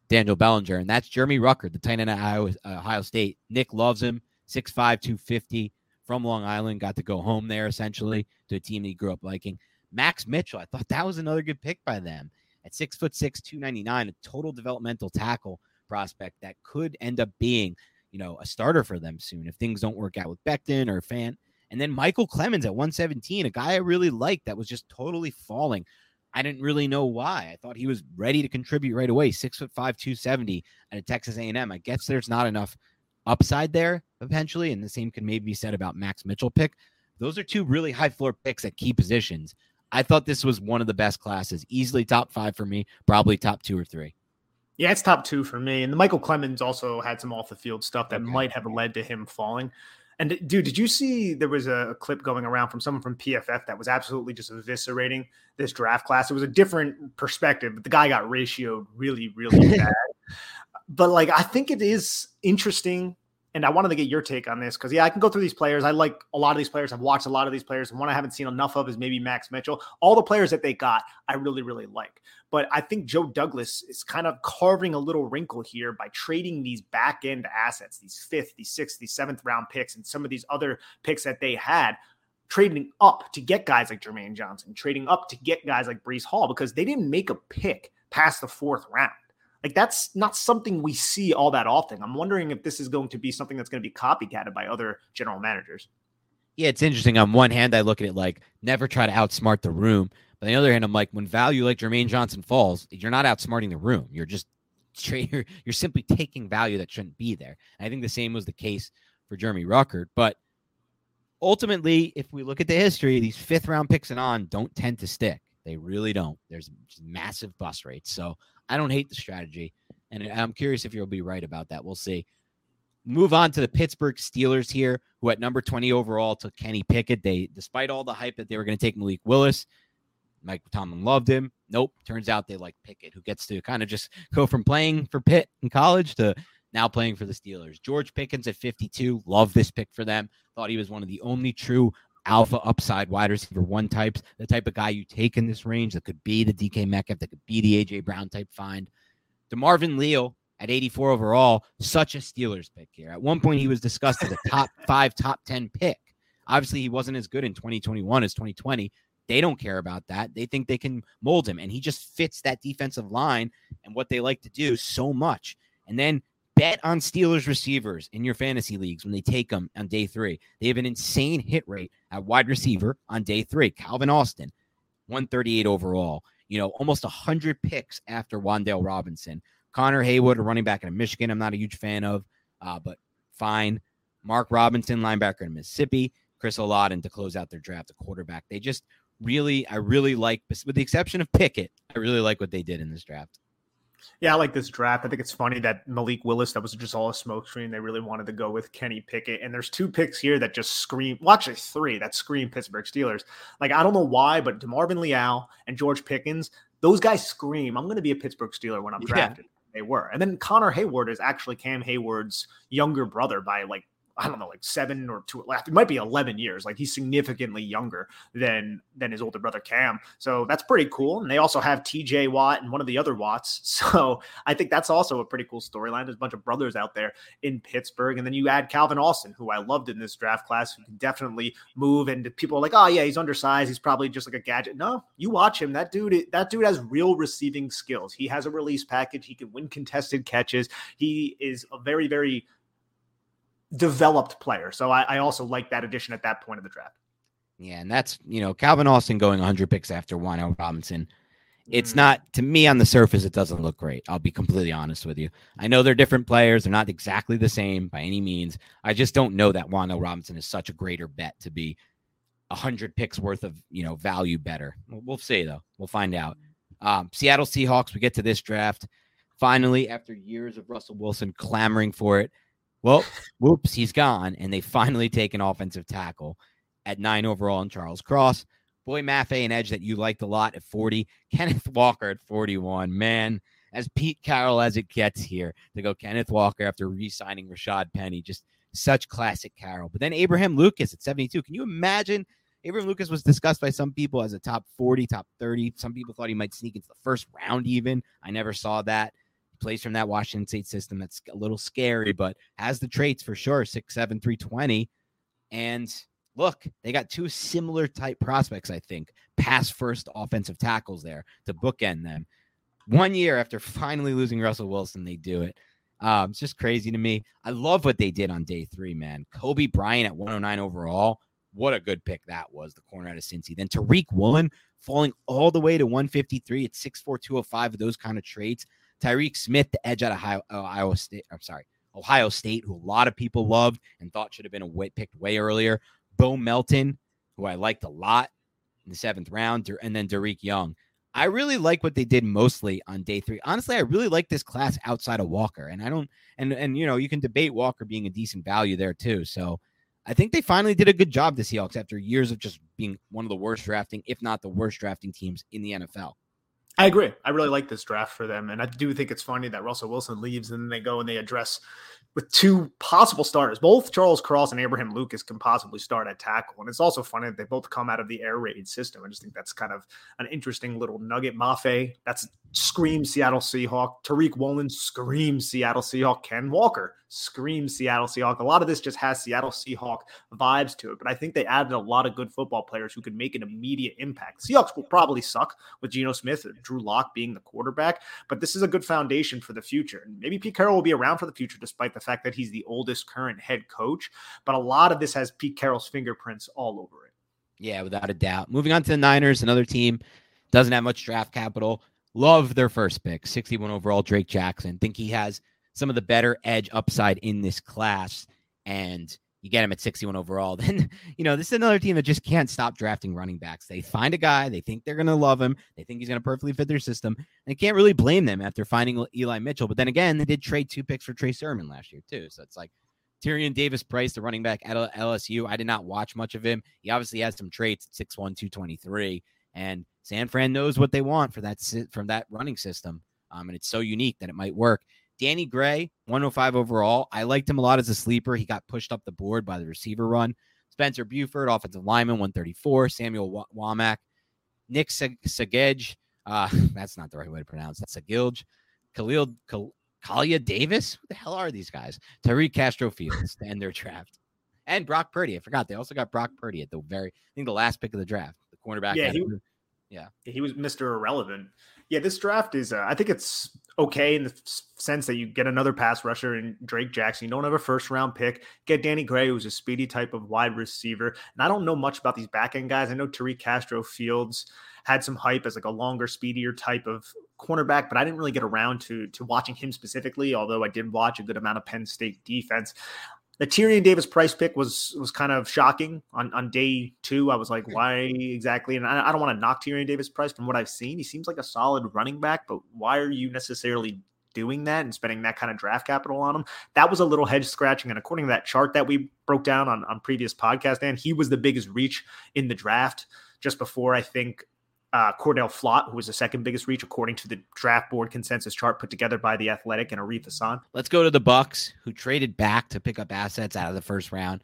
Daniel Bellinger. And that's Jeremy Ruckert, the tight end at Ohio, Ohio State. Nick loves him, 6'5, 250 from Long Island. Got to go home there essentially to a team he grew up liking. Max Mitchell, I thought that was another good pick by them at six foot six, 299, a total developmental tackle prospect that could end up being you know, a starter for them soon if things don't work out with Becton or Fan. And then Michael Clemons at 117, a guy I really liked that was just totally falling. I didn't really know why. I thought he was ready to contribute right away. Six foot five, 270 at a Texas A&M. I guess there's not enough upside there eventually. And the same can maybe be said about Max Mitchell pick. Those are two really high floor picks at key positions. I thought this was one of the best classes, easily top five for me, probably top two or three. Yeah, it's top two for me. And the Michael Clemons also had some off the field stuff that okay. might have led to him falling. And dude, did you see there was a clip going around from someone from PFF that was absolutely just eviscerating this draft class? It was a different perspective, but the guy got ratioed really, really bad. But like, I think it is interesting and I wanted to get your take on this because yeah, I can go through these players. I like a lot of these players. I've watched a lot of these players, and one I haven't seen enough of is maybe Max Mitchell. All the players that they got, I really, really like. But I think Joe Douglas is kind of carving a little wrinkle here by trading these back end assets, these fifth, these sixth, these seventh round picks, and some of these other picks that they had trading up to get guys like Jermaine Johnson, trading up to get guys like Breece Hall because they didn't make a pick past the fourth round. Like that's not something we see all that often. I'm wondering if this is going to be something that's going to be copycatted by other general managers. Yeah, it's interesting. On one hand, I look at it like never try to outsmart the room. But on the other hand, I'm like, when value like Jermaine Johnson falls, you're not outsmarting the room. You're just you're, you're simply taking value that shouldn't be there. And I think the same was the case for Jeremy Ruckert. But ultimately, if we look at the history, these fifth round picks and on don't tend to stick. They really don't. There's massive bust rates. So I don't hate the strategy. And I'm curious if you'll be right about that. We'll see. Move on to the Pittsburgh Steelers here, who at number 20 overall took Kenny Pickett. They, despite all the hype that they were going to take Malik Willis, Mike Tomlin loved him. Nope. Turns out they like Pickett, who gets to kind of just go from playing for Pitt in college to now playing for the Steelers. George Pickens at 52. Love this pick for them. Thought he was one of the only true alpha upside wide receiver one types, the type of guy you take in this range that could be the DK Metcalf, that could be the AJ Brown type find. DeMarvin Leal at 84 overall, such a Steelers pick here. At one point, he was discussed as a top five, top 10 pick. Obviously, he wasn't as good in 2021 as 2020. They don't care about that. They think they can mold him, and he just fits that defensive line and what they like to do so much. And then bet on Steelers receivers in your fantasy leagues when they take them on day three. They have an insane hit rate at wide receiver on day three. Calvin Austin, 138 overall. You know, almost 100 picks after Wan'Dale Robinson. Connor Heyward, a running back in Michigan, I'm not a huge fan of, uh, but fine. Mark Robinson, linebacker in Mississippi. Chris Olave to close out their draft, a quarterback. They just really, I really like, with the exception of Pickett, I really like what they did in this draft. Yeah, I like this draft. I think it's funny that Malik Willis, that was just all a smokescreen. They really wanted to go with Kenny Pickett. And there's two picks here that just scream, well, actually three that scream Pittsburgh Steelers. Like, I don't know why, but DeMarvin Leal and George Pickens, those guys scream, I'm going to be a Pittsburgh Steeler when I'm drafted. Yeah. They were. And then Connor Heyward is actually Cam Heyward's younger brother by like I don't know, like seven or two. It might be eleven years. Like he's significantly younger than than his older brother Cam. So that's pretty cool. And they also have T.J. Watt and one of the other Watts. So I think that's also a pretty cool storyline. There's a bunch of brothers out there in Pittsburgh, and then you add Calvin Austin, who I loved in this draft class, who can definitely move. And people are like, oh yeah, he's undersized. He's probably just like a gadget. No, you watch him. That dude, that dude has real receiving skills. He has a release package. He can win contested catches. He is a very very developed player. So I, I also like that addition at that point of the draft. Yeah, and that's you know Calvin Austin going 100 picks after Wan'Dale Robinson. It's mm. not to me on the surface. It doesn't look great. I'll be completely honest with you. I know they're different players. They're not exactly the same by any means. I just don't know that Wan'Dale Robinson is such a greater bet to be 100 picks worth of you know value better. We'll, we'll see though. We'll find out. Um, Seattle Seahawks. We get to this draft finally after years of Russell Wilson clamoring for it. Well, whoops, he's gone. And they finally take an offensive tackle at nine overall in Charles Cross. Boye Mafe, an edge that you liked a lot at 40. Kenneth Walker at 41. Man, as Pete Carroll as it gets here to go Kenneth Walker after re signing Rashaad Penny. Just such classic Carroll. But then Abraham Lucas at 72. Can you imagine? Abraham Lucas was discussed by some people as a top 40, top 30. Some people thought he might sneak into the first round, even. I never saw that plays from that Washington State system. That's a little scary, but has the traits for sure. Six, seven, 320. And look, they got two similar type prospects, I think, pass first offensive tackles there to bookend them. One year after finally losing Russell Wilson, they do it. Um, it's just crazy to me. I love what they did on day three, man. Coby Bryant at 109 overall. What a good pick that was, the corner out of Cincy. Then Tariq Woolen falling all the way to 153 at 6'4, 205 of those kind of traits. Tyreke Smith, the edge out of Ohio, Ohio uh, State. I'm sorry, Ohio State, who a lot of people loved and thought should have been way, picked way earlier. Bo Melton, who I liked a lot in the seventh round, and then Dareke Young. I really like what they did mostly on day three. Honestly, I really like this class outside of Walker, and I don't, and and you know, you can debate Walker being a decent value there too. So I think they finally did a good job, the Seahawks, after years of just being one of the worst drafting, if not the worst drafting teams in the NFL. I agree. I really like this draft for them. And I do think it's funny that Russell Wilson leaves and then they go and they address with two possible starters. Both Charles Cross and Abraham Lucas can possibly start at tackle. And it's also funny that they both come out of the air raid system. I just think that's kind of an interesting little nugget. Mafe, that's scream Seattle Seahawk. Tariq Woolen scream Seattle Seahawk. Ken Walker screams Seattle Seahawk. A lot of this just has Seattle Seahawk vibes to it, but I think they added a lot of good football players who could make an immediate impact. Seahawks will probably suck with Geno Smith, and Drew Lock being the quarterback, but this is a good foundation for the future. And maybe Pete Carroll will be around for the future, despite the fact that he's the oldest current head coach. But a lot of this has Pete Carroll's fingerprints all over it. Yeah, without a doubt. Moving on to the Niners, another team doesn't have much draft capital. Love their first pick, 61 overall, Drake Jackson. Think he has some of the better edge upside in this class. And you get him at 61 overall, then you know this is another team that just can't stop drafting running backs. They find a guy, they think they're going to love him, they think he's going to perfectly fit their system, and they can't really blame them after finding Eli Mitchell. But then again, they did trade two picks for Trey Sermon last year too, so it's like Tyrion Davis Price, the running back at LSU. I did not watch much of him. He obviously has some traits at 6'1, 223, and San Fran knows what they want for that from that running system. Um, and it's so unique that it might work. Danny Gray, 105 overall. I liked him a lot as a sleeper. He got pushed up the board by the receiver run. Spencer Burford, offensive lineman, 134. Samuel Womack, Nick Sagej. Uh, that's not the right way to pronounce it. Sagilj. Khalil Kal- Kalia Davis. Who the hell are these guys? Tariq Castro Fields to end their draft. And Brock Purdy. I forgot. They also got Brock Purdy at the very, I think the last pick of the draft, the cornerback. Yeah, he, yeah. He was Mr. Irrelevant. Yeah, this draft is, uh, I think it's okay in the sense that you get another pass rusher in Drake Jackson. You don't have a first round pick. Get Danny Gray, who's a speedy type of wide receiver. And I don't know much about these back end guys. I know Tariq Castro Fields had some hype as like a longer, speedier type of cornerback, but I didn't really get around to to watching him specifically. Although I did watch a good amount of Penn State defense the Tyrion Davis price pick was was kind of shocking on, on day two. I was like, hmm. why exactly? And I, I don't want to knock Tyrion Davis price from what I've seen. He seems like a solid running back, but why are you necessarily doing that and spending that kind of draft capital on him? That was a little head scratching. And according to that chart that we broke down on, on previous podcast, and he was the biggest reach in the draft just before I think uh, Cordale Flott, who was the second biggest reach according to the draft board consensus chart put together by the Athletic and Arif Hassan. Let's go to the Bucks, who traded back to pick up assets out of the first round.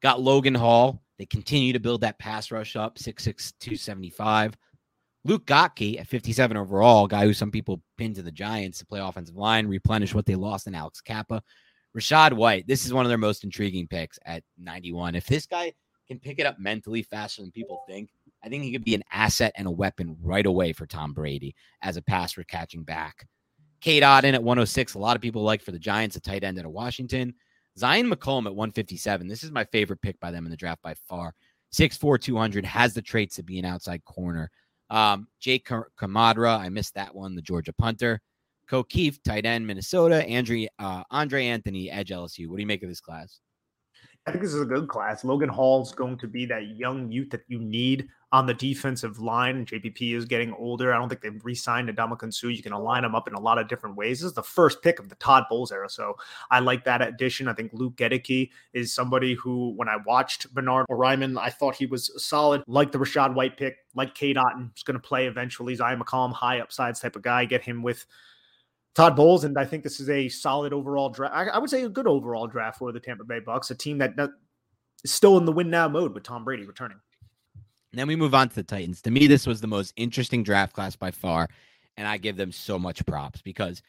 Got Logan Hall. They continue to build that pass rush up, six six two seventy five. Luke Goedeke at 57 overall, guy who some people pinned to the Giants to play offensive line, replenish what they lost in Alex Cappa. Rachaad White, this is one of their most intriguing picks at 91. If this guy can pick it up mentally faster than people think, I think he could be an asset and a weapon right away for Tom Brady as a passer catching back. Cade Otton at 106. A lot of people like for the Giants, a tight end out of Washington. Zyon McCollum at 157. This is my favorite pick by them in the draft by far. 6'4, 200, has the traits to be an outside corner. Um, Jake Camarda, I missed that one, the Georgia punter. Ko Kieft, tight end, Minnesota. Andre, uh, Andre Anthony, edge LSU. What do you make of this class? I think this is a good class. Logan Hall's going to be that young youth that you need on the defensive line. JPP is getting older. I don't think they've re-signed Ndamukong Suh. You can align them up in a lot of different ways. This is the first pick of the Todd Bowles era, so I like that addition. I think Luke Goedeke is somebody who, when I watched Bernhard Raimann, I thought he was solid. Like the Rachaad White pick, like Cade Otton, is going to play eventually. Zyon McCollum, high upsides type of guy. Get him with Todd Bowles, and I think this is a solid overall draft. I, I, would say a good overall draft for the Tampa Bay Bucks, a team that is still in the win now mode with Tom Brady returning. And then we move on to the Titans. To me, this was the most interesting draft class by far, and I give them so much props because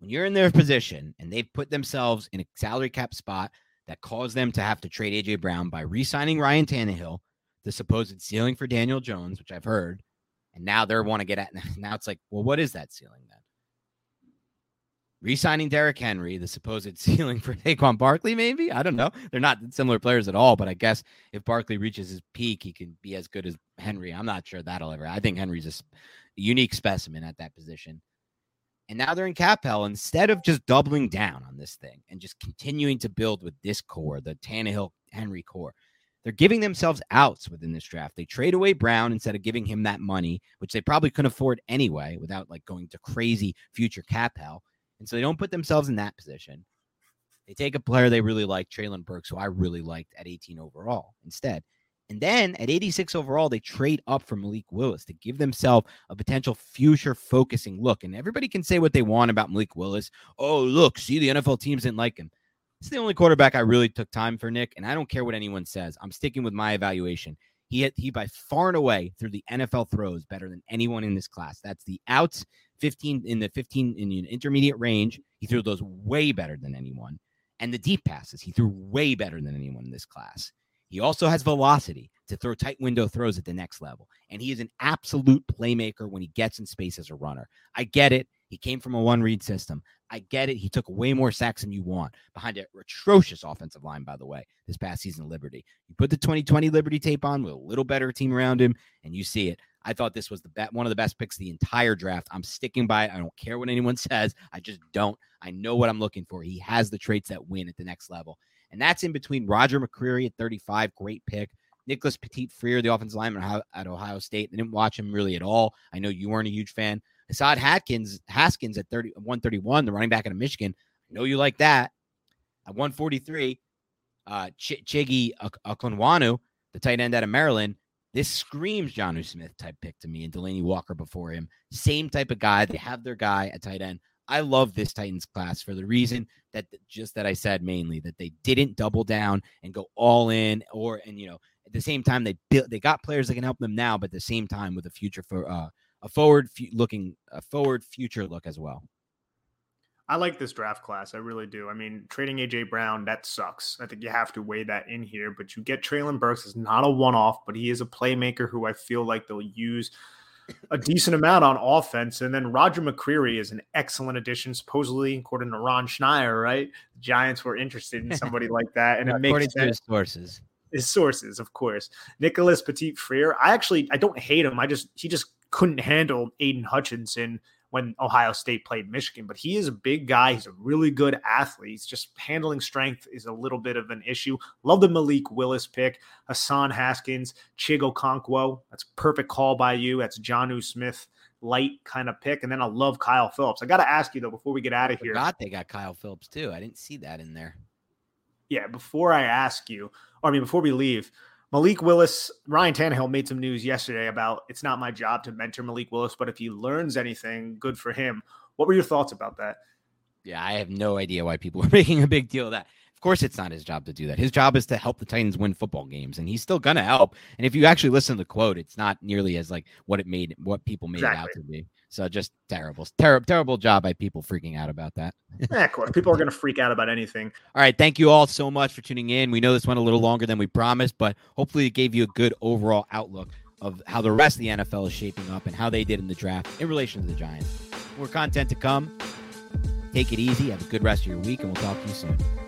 when you're in their position and they've put themselves in a salary cap spot that caused them to have to trade AJ Brown by re-signing Ryan Tannehill, the supposed ceiling for Daniel Jones, which I've heard, and now they want to get at. Now it's like, well, what is that ceiling then? Resigning Derrick Henry, the supposed ceiling for Saquon Barkley, maybe? I don't know. They're not similar players at all, but I guess if Barkley reaches his peak, he can be as good as Henry. I'm not sure that'll ever. I think Henry's a unique specimen at that position. And now they're in cap hell. Instead of just doubling down on this thing and just continuing to build with this core, the Tannehill Henry core, they're giving themselves outs within this draft. They trade away Brown instead of giving him that money, which they probably couldn't afford anyway without like going to crazy future cap hell. And so they don't put themselves in that position. They take a player they really like, Treylon Burks, who I really liked at 18 overall instead. And then at 86 overall, they trade up for Malik Willis to give themselves a potential future focusing look. And everybody can say what they want about Malik Willis. Oh, look, see, the NFL teams didn't like him. It's the only quarterback I really took time for, Nick. And I don't care what anyone says. I'm sticking with my evaluation. He he by far and away through the NFL throws better than anyone in this class. That's the outs 15 in the 15 in the intermediate range. He threw those way better than anyone. And the deep passes, he threw way better than anyone in this class. He also has velocity to throw tight window throws at the next level. And he is an absolute playmaker when he gets in space as a runner. I get it. He came from a one read system. I get it. He took way more sacks than you want behind an atrocious offensive line, by the way, this past season, Liberty. You put the 2020 Liberty tape on with a little better team around him, and you see it. I thought this was the bet, one of the best picks the entire draft. I'm sticking by it. I don't care what anyone says. I just don't. I know what I'm looking for. He has the traits that win at the next level. And that's in between Roger McCreary at 35, great pick. Nicholas Petit Frere, the offensive lineman at Ohio State. I didn't watch him really at all. I know you weren't a huge fan. Hassan Haskins, Haskins at 30, 131, the running back out of Michigan. I know you like that. At 143, uh, Ch- Chiggy Okonkwo, the tight end out of Maryland. This screams Jonnu Smith type pick to me and Delanie Walker before him. Same type of guy. They have their guy at tight end. I love this Titans class for the reason that just that I said mainly that they didn't double down and go all in or and you know at the same time they built they got players that can help them now but at the same time with a future for uh, a forward looking a forward future look as well. I like this draft class. I really do. I mean, trading AJ Brown, that sucks. I think you have to weigh that in here. But you get Treylon Burks is not a one off, but he is a playmaker who I feel like they'll use a decent amount on offense. And then Roger McCreary is an excellent addition, supposedly, according to Ron Schneider, right? The Giants were interested in somebody like that. And it according makes to his sources. His sources, of course. Nicholas Petit Frere. I actually I don't hate him. I just he just couldn't handle Aidan Hutchinson when Ohio State played Michigan, but he is a big guy. He's a really good athlete. He's just handling strength is a little bit of an issue. Love the Malik Willis pick, Hassan Haskins, Chig Okonkwo. That's perfect call by you. That's Jonnu Smith light kind of pick. And then I love Kyle Phillips. I got to ask you though, before we get out of here. Forgot they got Kyle Phillips too. I didn't see that in there. Yeah, before I ask you, or I mean, before we leave, Malik Willis, Ryan Tannehill made some news yesterday about it's not my job to mentor Malik Willis, but if he learns anything, good for him. What were your thoughts about that? Yeah, I have no idea why people are making a big deal of that. Of course, it's not his job to do that. His job is to help the Titans win football games, and he's still gonna help. And if you actually listen to the quote, it's not nearly as like what it made, what people made exactly. it out to be. So just terrible, terrible, terrible job by people freaking out about that. yeah, of course, people are gonna freak out about anything. All right, thank you all so much for tuning in. We know this went a little longer than we promised, but hopefully it gave you a good overall outlook of how the rest of the NFL is shaping up and how they did in the draft in relation to the Giants. More content to come. Take it easy. Have a good rest of your week, and we'll talk to you soon.